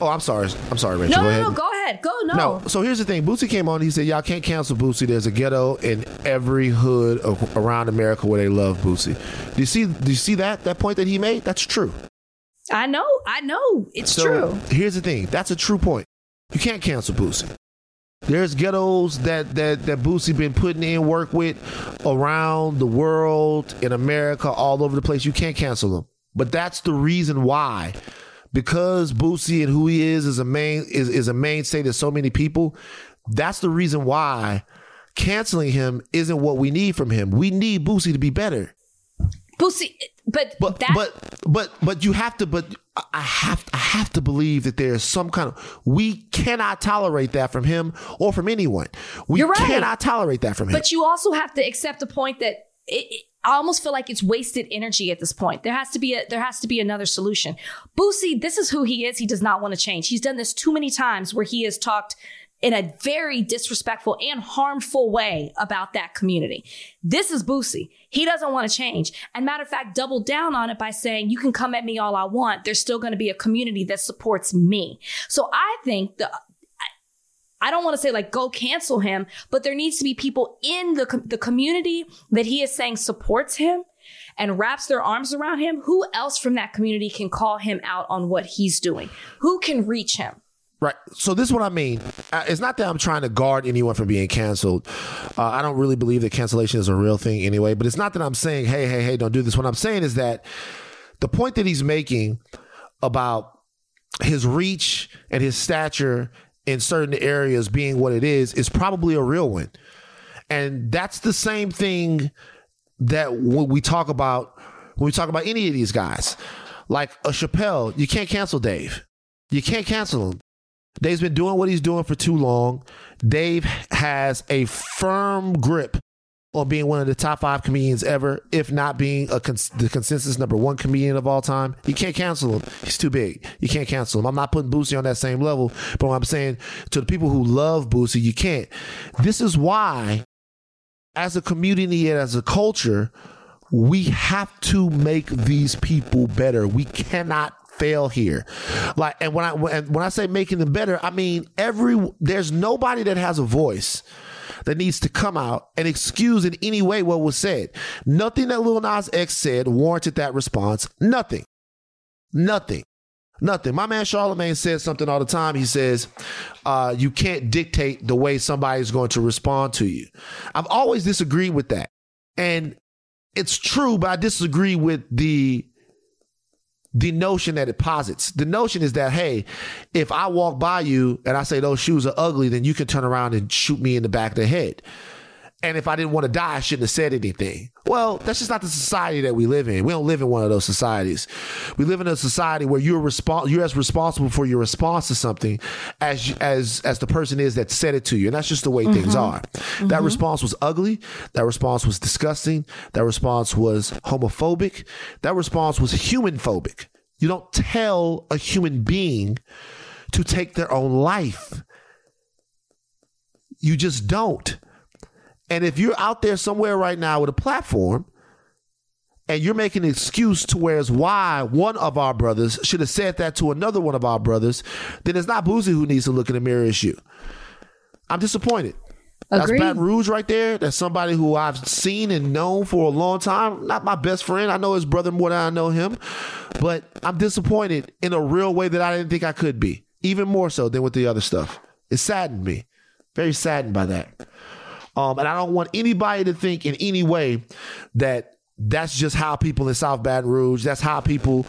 Oh, I'm sorry. I'm sorry, Rachel. No, go no, ahead. no, go ahead. Go. No. No. So here's the thing. Boosie came on. He said, "Y'all can't cancel Boosie. There's a ghetto in every hood of, around America where they love Boosie." Do you see? Do you see that that point that he made? That's true. I know. I know. It's So true. here's the thing. That's a true point. You can't cancel Boosie. There's ghettos that that that Boosie been putting in work with around the world, in America, all over the place. You can't cancel them. But that's the reason why. Because Boosie and who he is is a main is, is a mainstay to so many people. That's the reason why canceling him isn't what we need from him. We need Boosie to be better. Boosie, but, But that, but but but you have to but I have I have to believe that there's some kind of we cannot tolerate that from him or from anyone. We You're right. cannot tolerate that from him. But you also have to accept the point that it, it- I almost feel like it's wasted energy at this point. There has to be a there has to be another solution. Boosie, this is who he is. He does not want to change. He's done this too many times where he has talked in a very disrespectful and harmful way about that community. This is Boosie. He doesn't want to change. And matter of fact, double down on it by saying, you can come at me all I want. There's still going to be a community that supports me. So I think the I don't want to say like go cancel him, but there needs to be people in the com- the community that he is saying supports him and wraps their arms around him. Who else from that community can call him out on what he's doing? Who can reach him? Right. So this is what I mean. It's not that I'm trying to guard anyone from being canceled. Uh, I don't really believe that cancellation is a real thing anyway. But it's not that I'm saying, hey, hey, hey, don't do this. What I'm saying is that the point that he's making about his reach and his stature in certain areas being what it is is probably a real one. And that's the same thing that when we talk about when we talk about any of these guys, like a Chappelle, you can't cancel Dave. You can't cancel him. Dave's been doing what he's doing for too long. Dave has a firm grip on being one of the top five comedians ever, if not being a cons- the consensus number one comedian of all time. You can't cancel him. He's too big. You can't cancel him. I'm not putting Boosie on that same level, but I'm saying to the people who love Boosie, you can't. This is why, as a community and as a culture, we have to make these people better. We cannot fail here. Like, and when I when, I say making them better, I mean every there's nobody that has a voice that needs to come out and excuse in any way what was said. Nothing that Lil Nas X said warranted that response. Nothing. Nothing. Nothing. My man Charlemagne says something all the time. He says, uh, you can't dictate the way somebody's going to respond to you. I've always disagreed with that. And it's true, but I disagree with the the notion that it posits. The notion is that, hey, if I walk by you and I say those shoes are ugly, then you can turn around and shoot me in the back of the head. And if I didn't want to die, I shouldn't have said anything. Well, that's just not the society that we live in. We don't live in one of those societies. We live in a society where you're respons- you're as responsible for your response to something as as as the person is that said it to you. And that's just the way mm-hmm. things are. That mm-hmm. response was ugly. That response was disgusting. That response was homophobic. That response was human phobic. You don't tell a human being to take their own life. You just don't. And if you're out there somewhere right now with a platform and you're making an excuse to whereas why one of our brothers should have said that to another one of our brothers, then it's not Boosie who needs to look in the mirror, it's you. I'm disappointed. Agreed. That's Baton Rouge right there. That's somebody who I've seen and known for a long time. Not my best friend. I know his brother more than I know him. But I'm disappointed in a real way that I didn't think I could be. Even more so than with the other stuff. It saddened me. Very saddened by that. Um, and I don't want anybody to think in any way that that's just how people in South Baton Rouge, that's how people,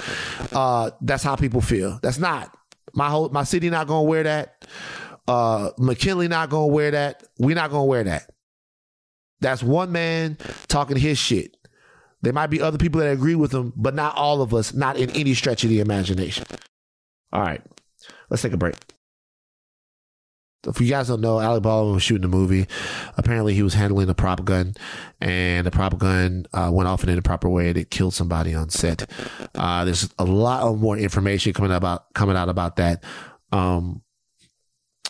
uh, that's how people feel. That's not my whole, my city not gonna wear that. Uh, McKinley not gonna wear that. We're not gonna wear that. That's one man talking his shit. There might be other people that agree with him, but not all of us, not in any stretch of the imagination. All right, let's take a break. If you guys don't know, Alec Baldwin was shooting a movie. Apparently, he was handling a prop gun, and the prop gun uh, went off in an improper way, and it killed somebody on set. Uh, there's a lot of more information coming about coming out about that. Um,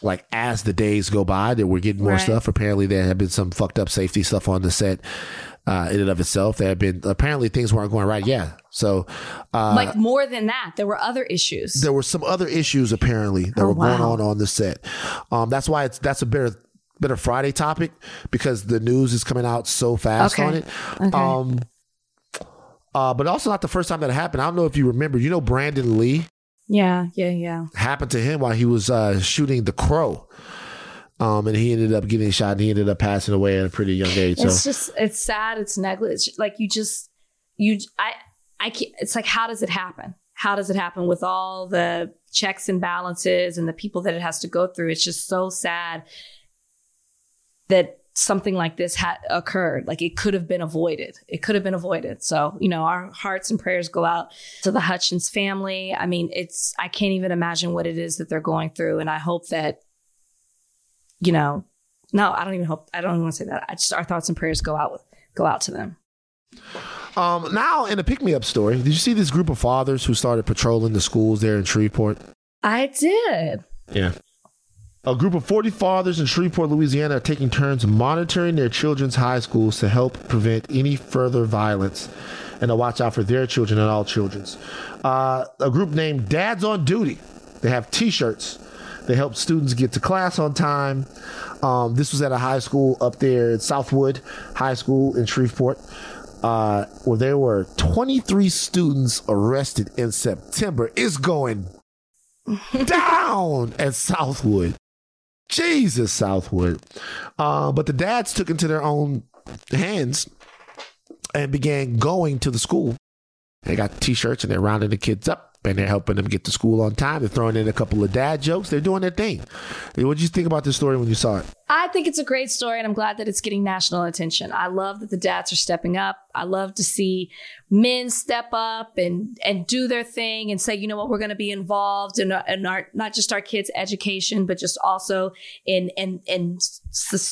like as the days go by, that we're getting more Right. stuff. Apparently, there have been some fucked up safety stuff on the set. Uh, in and of itself. There had been apparently things weren't going right. Yeah. So, uh, like more than that, there were other issues. there were some other issues apparently that Oh, were going on on the set. Um, that's why it's that's a better better Friday topic because the news is coming out so fast Okay. on it. Um, uh, but also not the first time that happened. I don't know if you remember. You know, Brandon Lee yeah, yeah, yeah. happened to him while he was uh, shooting The Crow. Um, and he ended up getting shot and he ended up passing away at a pretty young age. So It's just it's sad. It's negligent. Like you just you I I can't. It's like how does it happen? How does it happen with all the checks and balances and the people that it has to go through? It's just so sad that something like this had occurred. Like it could have been avoided. It could have been avoided. So you know, our hearts and prayers go out to the Hutchins family. I mean, it's I can't even imagine what it is that they're going through, and I hope that you know no, I don't even hope. I don't even want to say that. I just our thoughts and prayers go out go out to them. um, now in a pick me up story, did you see this group of fathers who started patrolling the schools there in Shreveport? I did. Yeah. A group of 40 fathers in Shreveport, Louisiana are taking turns monitoring their children's high schools to help prevent any further violence and to watch out for their children and all children's. Uh, a group named Dads on Duty. They have t shirts. They help students get to class on time. Um, this was at a high school up there at Southwood High School in Shreveport, uh, where there were 23 students arrested in September. It's going down at Southwood. Jesus, Southwood. Uh, but the dads took into their own hands and began going to the school. They got t-shirts and they're rounding the kids up and they're helping them get to school on time. They're throwing in a couple of dad jokes. They're doing their thing. What did you think about this story when you saw it? I think it's a great story, and I'm glad that it's getting national attention. I love that the dads are stepping up. I love to see men step up and and do their thing and say, you know what, we're going to be involved in, in our not just our kids' education, but just also in in in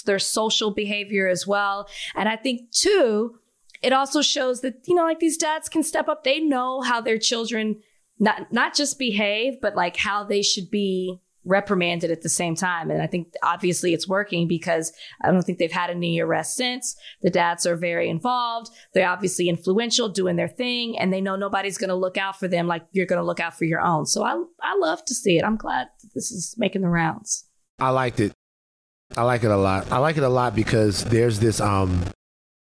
their social behavior as well. And I think too, it also shows that you know, like these dads can step up. They know how their children not not just behave, but like how they should be reprimanded at the same time. And I think obviously it's working because I don't think they've had any arrests since. The dads are very involved. They're obviously influential, doing their thing, and they know nobody's going to look out for them like you're going to look out for your own. So I I love to see it. I'm glad this is making the rounds. I liked it. I like it a lot. I like it a lot because there's this um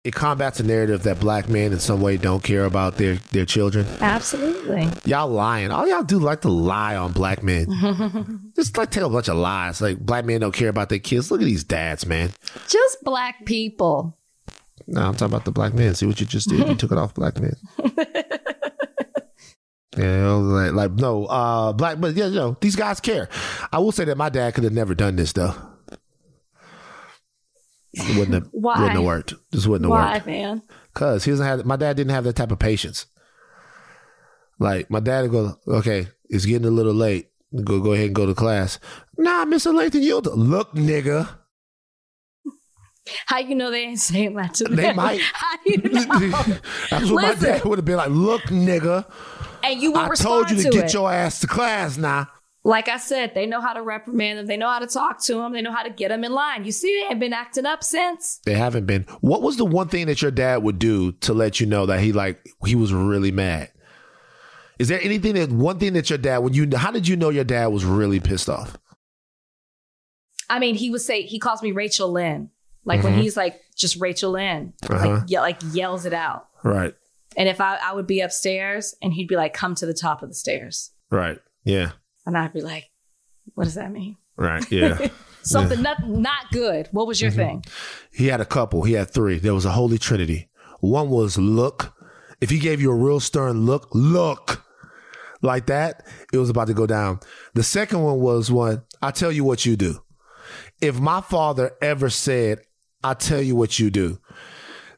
it combats a narrative that black men in some way don't care about their their children. Absolutely. Y'all lying. All y'all do like to lie on black men. Just like tell a bunch of lies. Like black men don't care about their kids. Look at these dads, man. Just black people. No, I'm talking about the black men. See what you just did? You took it off black men. Yeah, like, like no, uh, black, but yeah, you know, these guys care. I will say that my dad could have never done this though. It wouldn't have, Why? wouldn't have worked. This wouldn't have Why, worked. man? Cause he doesn't have. My dad didn't have that type of patience. Like my dad would go, okay, it's getting a little late. Go go ahead and go to class. Nah, Mister Lathan, you look, nigga. How you know they ain't saying that to them? They might. How you know? That's what my dad would have been like. Look, nigga, and you will I told you to, to get it. your ass to class now. Like I said, they know how to reprimand them. They know how to talk to them. They know how to get them in line. You see, they ain't been acting up since. They haven't been. What was the one thing that your dad would do to let you know that he like he was really mad? Is there anything that one thing that your dad when you how did you know your dad was really pissed off? I mean, he would say he calls me Rachel Lynn. Like when he's like just Rachel Lynn, Uh-huh. like yeah, like yells it out. Right. And if I, I would be upstairs and he'd be like, "Come to the top of the stairs," Right. Yeah. And I'd be like, "What does that mean?" Right. Yeah. Something not not good. What was your Mm-hmm. thing? he had a couple. He had three. There was a holy trinity. One was look. If he gave you a real stern look, look like that, it was about to go down. The second one was one, I tell you what you do. If my father ever said, I tell you what you do,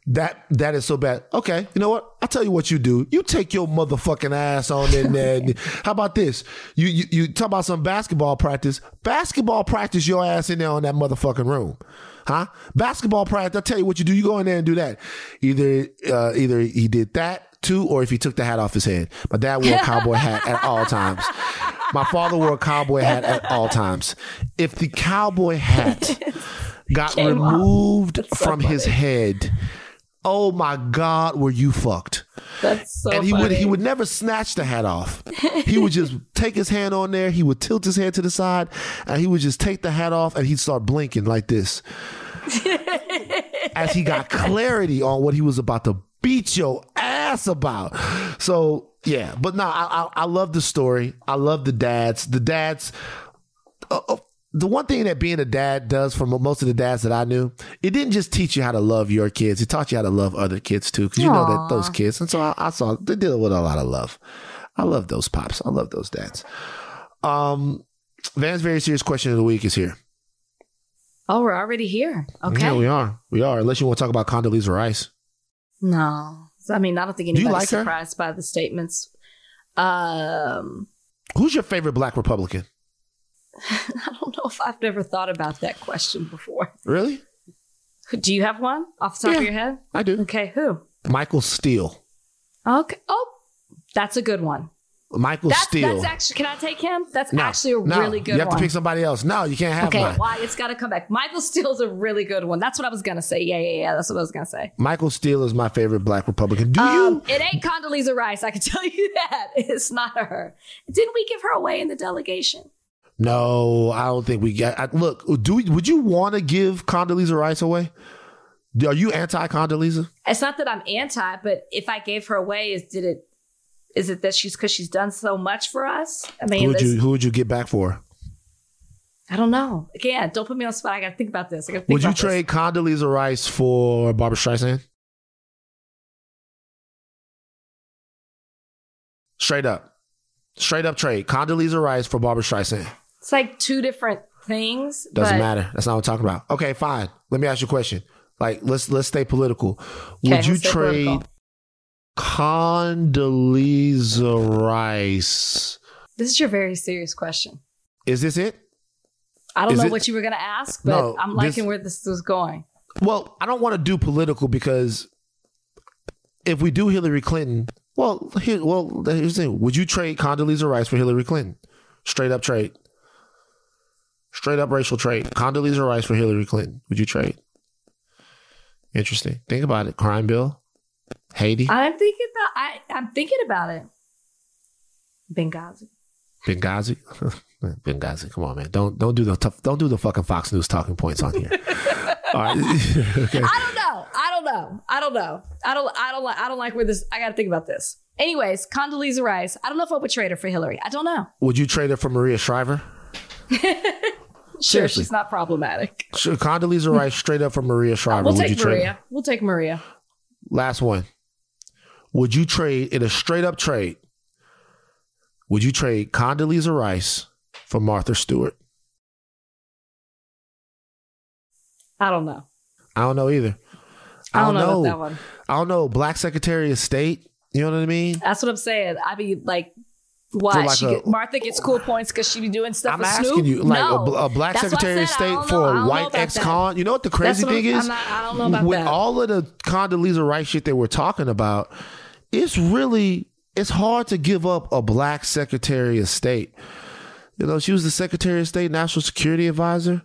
that that is so bad. Okay, you know what? I'll tell you what you do. You take your motherfucking ass on in there. How about this? You, you you talk about some basketball practice. Basketball practice your ass in there on that motherfucking room. Huh? Basketball practice. I'll tell you what you do. You go in there and do that. Either uh, either he did that too, or if he took the hat off his head. My dad wore a cowboy hat at all times. My father wore a cowboy hat at all times. If the cowboy hat got Came removed so from his head, Oh my God, were you fucked? That's so and he funny. would he would never snatch the hat off. he would just take his hand on there. He would tilt his head to the side, and he would just take the hat off, and he'd start blinking like this, as he got clarity on what he was about to beat your ass about. So yeah, but no, I I, I love the story. I love the dads. The dads. Uh, uh, the one thing that being a dad does for most of the dads that I knew, it didn't just teach you how to love your kids. It taught you how to love other kids too, because you know that those kids. And so I, I saw they deal with a lot of love. I love those pops. I love those dads. Um, Van's very serious question of the week is here. oh, we're already here. Okay. Yeah, we are. We are. Unless you want to talk about Condoleezza Rice. no. I mean, I don't think anybody's like her? surprised by the statements. Um, Who's your favorite Black Republican? I don't I've never thought about that question before. Really? Do you have one off the top Yeah. of your head? I do. Okay, who? Michael Steele. Okay. Oh, that's a good one. Michael That's, Steele. that's actually. Can I take him? That's No, actually a no. really good You have one. to pick somebody else. No, you can't have okay, mine. why? It's got to come back. Michael Steele's a really good one. That's what I was gonna say. Yeah, yeah, yeah. That's what I was gonna say. Michael Steele is my favorite Black Republican. Do Um, you? it ain't Condoleezza Rice. I can tell you that. It's not her. Didn't we give her away in the delegation? No, I don't think we get. I, look, do we, would you want to give Condoleezza Rice away? Are you anti Condoleezza? It's not that I'm anti, but if I gave her away, is did it? Is it that she's because she's done so much for us? I Who mean, would this- you Who would you get back for? I don't know. Again, don't put me on the spot. I got to think about this. I got to think Would you this. trade Condoleezza Rice for Barbra Streisand? Straight up, straight up trade Condoleezza Rice for Barbra Streisand. It's like two different things. Doesn't but- matter. That's not what I'm talking about. Okay, fine. Let me ask you a question. Like, let's let's stay political. Would you trade political. Condoleezza Rice? This is your very serious question. Is this it? I don't Is know it- what you were going to ask, but No, I'm this- liking where this was going. Well, I don't want to do political because if we do Hillary Clinton, well, here, well, here's the thing: Would you trade Condoleezza Rice for Hillary Clinton? Straight up trade. Straight up racial trade. Condoleezza Rice for Hillary Clinton. Would you trade? Interesting. Think about it. Crime bill. Haiti. I'm thinking about. I I'm thinking about it. Benghazi. Benghazi. Benghazi. Come on, man. Don't don't do the tough. Don't do the fucking Fox News talking points on here. All right. okay. I don't know. I don't know. I don't know. I don't. I don't like. I don't like where this. I got to think about this. Anyways, Condoleezza Rice. I don't know if I would trade her for Hillary. I don't know. Would you trade her for Maria Shriver? Sure, she's not problematic. Sure, Condoleezza hmm. Rice straight up for Maria Shriver. We'll Would you take trade? Maria. We'll take Maria. Last one. Would you trade in a straight up trade? Would you trade Condoleezza Rice for Martha Stewart? I don't know. I don't know either. I don't know about that one. I don't know. Black Secretary of State. You know what I mean? That's what I'm saying. I be like, why like she a- Martha gets cool points because she be doing stuff I'm asking Snoop? you, like no. a, a black That's Secretary of State for a white ex-con. You know what the crazy what I'm- thing is? I'm not- I don't know about With that. all of the Condoleezza Rice shit that we're talking about, it's really it's hard to give up a black Secretary of State. You know, she was the Secretary of State, National Security Advisor.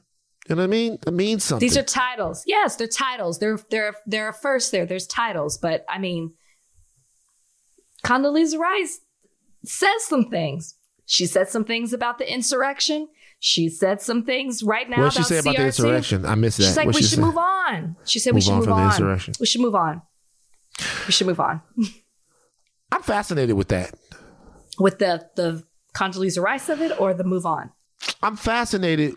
You know what I mean? It means something. These are titles. Yes, they're titles. They're they're they're a first there. There's titles, but I mean, Condoleezza Rice says some things. She said some things about the insurrection. She said some things right now what did she say about the insurrection? I missed that. She's like, we she should say? move on. She said we Move should on move from the on. insurrection. We should move on. We should move on I'm fascinated with that. with the the Condoleezza Rice of it or the move on. I'm fascinated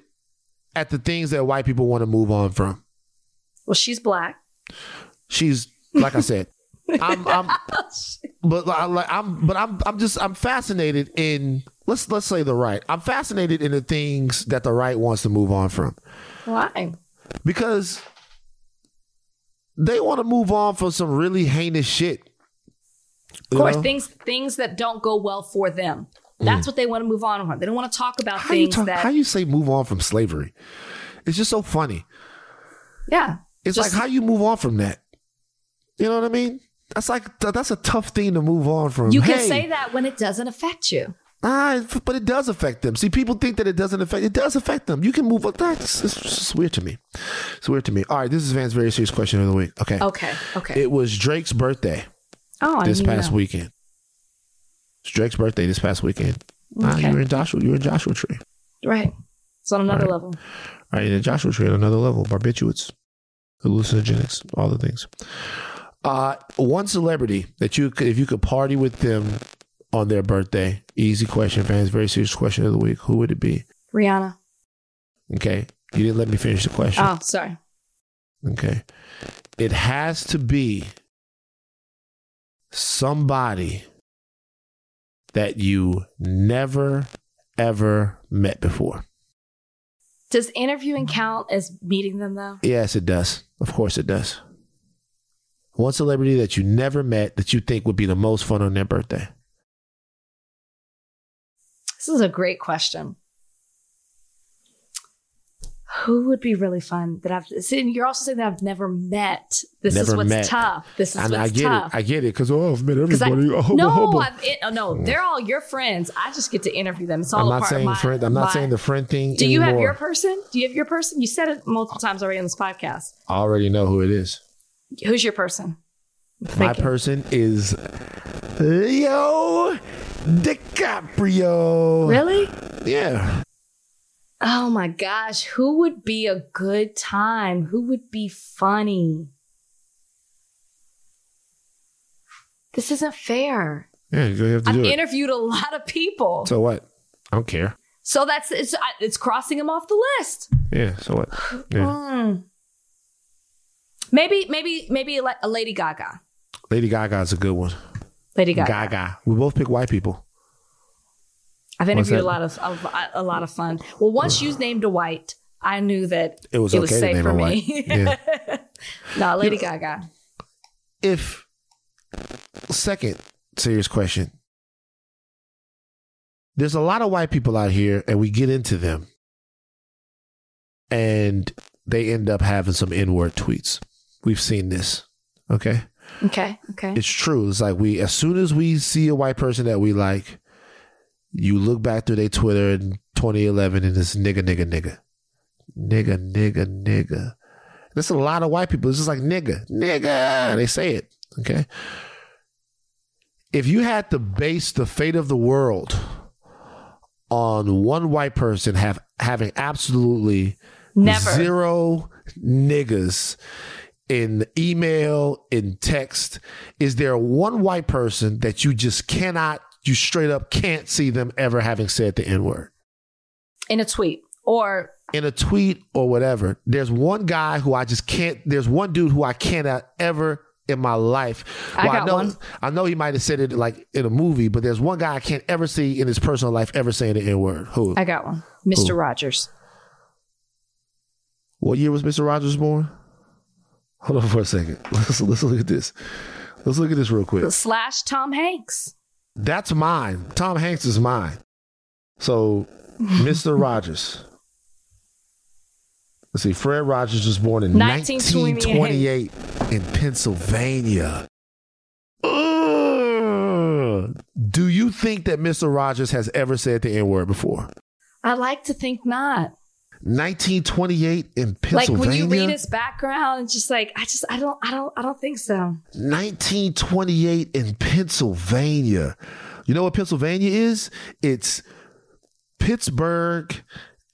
at the things that white people want to move on from. Well, she's black. She's like I said, I'm, I'm but I- like I'm, but I'm, I'm just, I'm fascinated in let's let's say the right. I'm fascinated in the things that the right wants to move on from Why? because they want to move on from some really heinous shit. Of course, things things that don't go well for them. That's what they want to move on from. They don't want to talk about Mm. how you things talk, that how you say move on from slavery? It's just so funny. yeah. It's Just- like how you move on from that. You know what I mean? That's like that's a tough thing to move on from. You can Hey, say that when it doesn't affect you. Ah, but it does affect them. See, people think that it doesn't affect. It does affect them. You can move on. That's it's just weird to me. It's weird to me. All right, this is Van's very serious question of the week. Okay. Okay. Okay. It was Drake's birthday oh, I this past weekend. It's Drake's birthday this past weekend. Ah, you were in Joshua. You were in Joshua Tree. Right. It's on another Right. level. All right, in Joshua Tree at another level. Barbiturates, hallucinogenics, all the things. Uh, one celebrity that you could, if you could party with them on their birthday. Easy question, fans. Very serious question of the week. Who would it be? Rihanna. Okay, you didn't let me finish the question. Oh, sorry. Okay. It has to be somebody that you never, ever met before. Does interviewing count as meeting them though? Yes, it does. Of course, it does. One celebrity that you never met that you think would be the most fun on their birthday. This is a great question. Who would be really fun that I've see, and you're also saying that I've never met. This is what's met. tough. This is And what's I get tough. it. I get it. Because, oh, I've met 'Cause I- everybody. Oh, no. I've, it, oh, no, they're all your friends. I just get to interview them. It's all I'm a not part saying of my, friend. I'm not my- saying the friend thing Do you have your person? Do you have your person? You said it multiple times already on this podcast. I already know who it is. Who's your person? My Thinking. person is Leo DiCaprio. Really? Yeah. Oh my gosh, who would be a good time? Who would be funny? This isn't fair. Yeah, you have to I've do it. interviewed a lot of people. So what? I don't care. So that's it's it's crossing him off the list. Yeah. So what? Yeah. Hmm. Maybe maybe maybe like a Lady Gaga. Lady Gaga is a good one. Lady Gaga. Gaga. We both pick white people. I've interviewed a lot of, of a lot of fun. Well, once you named a white, I knew that It was it okay was safe for me. Yeah. no, Lady Gaga. If second serious question. There's a lot of white people out here and we get into them and they end up having some N-word tweets. We've seen this. Okay? Okay, okay. It's true. It's like we as soon as we see a white person that we like, you look back through their Twitter in 2011 and it's nigga, nigga, nigga, nigga, nigga, nigga. There's a lot of white people. It's just like nigga, nigga. They say it. Okay. If you had to base the fate of the world on one white person have having absolutely Never. zero niggas in email, in text, is there one white person that you just cannot, you straight up can't see them ever having said the N word? In a tweet or in a tweet or whatever, there's one guy who I just can't. There's one dude who I cannot ever in my life. I got know, one. I know he might have said it like in a movie, but there's one guy I can't ever see in his personal life ever saying the N word. Who? I got one. Mr. Who? Rogers. what year was Mr. Rogers born? Hold on for a second. Let's let's look at this. Let's look at this real quick. Slash Tom Hanks. That's mine. Tom Hanks is mine. So, Mr. Rogers. Let's see. Fred Rogers was born in 1928. 1928 in Pennsylvania. Ugh. Do you think that Mr. Rogers has ever said the N word before? I like to think not. 1928 in Pennsylvania. Like when you read his background, it's just like I just I don't I don't I don't think so. 1928 in Pennsylvania. You know what Pennsylvania is? It's Pittsburgh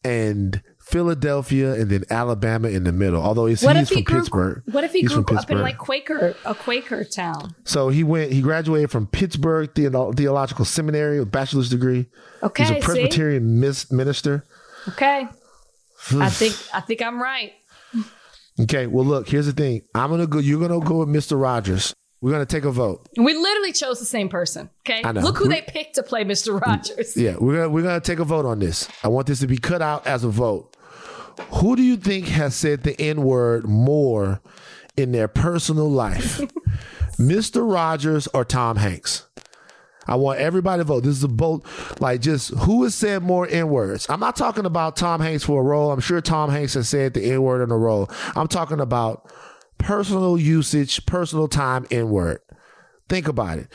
and Philadelphia and then Alabama in the middle. Although he's, What he's he from grew Pittsburgh. What if he He's grew up in like Quaker a Quaker town? So he went. He graduated from Pittsburgh Theolo- Theological Seminary with a bachelor's degree. Okay, He's a? Presbyterian mis- minister. Okay. I think I think I'm right. Okay. Well, look. Here's the thing. I'm gonna go. You're gonna go with Mr. Rogers. We're gonna take a vote. We literally chose the same person. Okay. I know. Look who We- they picked to play Mr. Rogers. Yeah, we're gonna we're gonna take a vote on this. I want this to be cut out as a vote. Who do you think has said the N word more in their personal life, Mr. Rogers or Tom Hanks? I want everybody to vote. This is a vote, like just who has said more N words. I'm not talking about Tom Hanks for a role. I'm sure Tom Hanks has said the N word in a role. I'm talking about personal usage, personal time N word. Think about it.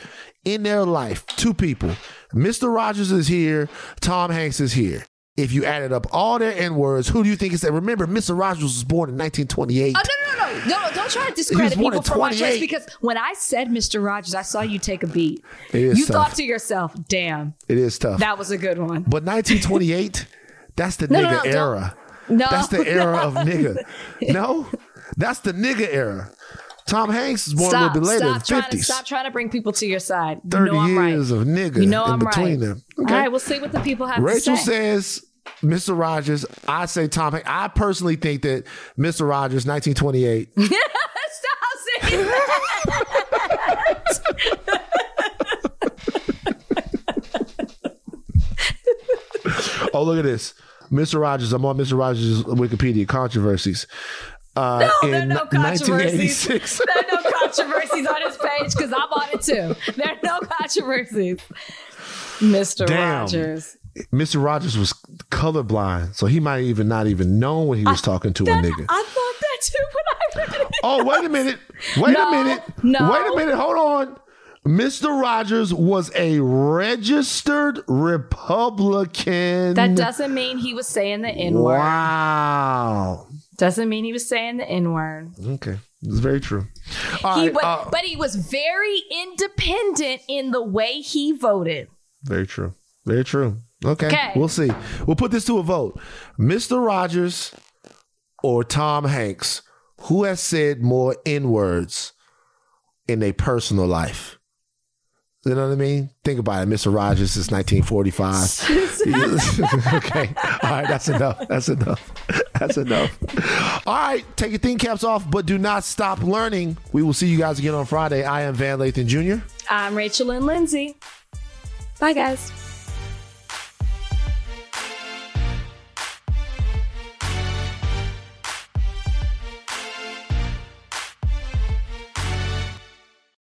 In their life, two people. Mr. Rogers is here, Tom Hanks is here. If you added up all their N words, who do you think is that? Remember, Mr. Rogers was born in 1928. Oh, no, no, no, don't try to discredit people for my choice 28. because when I said Mr. Rogers, I saw you take a beat. It is you tough. thought to yourself, damn, It is tough. that was a good one. but 1928, that's the No, nigga no, no, era. No. That's the era of nigga. No, that's the nigga era. Tom Hanks is born Stop, a little bit later, stop trying, in to, 50s. stop trying to bring people to your side. You 30 know I'm right. years of nigga You know in I'm between right. them. All right, we'll see what the people have Rachel to say. Rachel says Mr. Rogers. I say Tom Hanks. I personally think that Mr. Rogers, 1928. Stop saying that. oh, look at this. Mr. Rogers. I'm on Mr. Rogers' Wikipedia controversies. Uh, No, there are no controversies. 1986. There are no controversies on his page because I'm on it too. There are no controversies. Mr. Damn. Rogers. Mr. Rogers was colorblind, so he might even not even know when he was talking to a nigga. I thought that too when I read it. Oh, wait a minute. Wait No, a minute. no. Wait a minute. Hold on. Mr. Rogers was a registered Republican. That doesn't mean he was saying the N word. Wow. Doesn't mean he was saying the N word. Okay. It's very true. All He right, wa- uh, but he was very independent in the way he voted. very true. Very true. Okay. Okay. We'll see. We'll put this to a vote. Mr. Rogers or Tom Hanks, who has said more N words in a personal life? You know what I mean? Think about it. Mr. Rogers since 1945. okay. All right. That's enough. That's enough. That's enough. All right. Take your thing caps off, but do not stop learning. We will see you guys again on Friday. I am Van Lathan Jr. I'm Rachel and Lindsay. Bye, guys.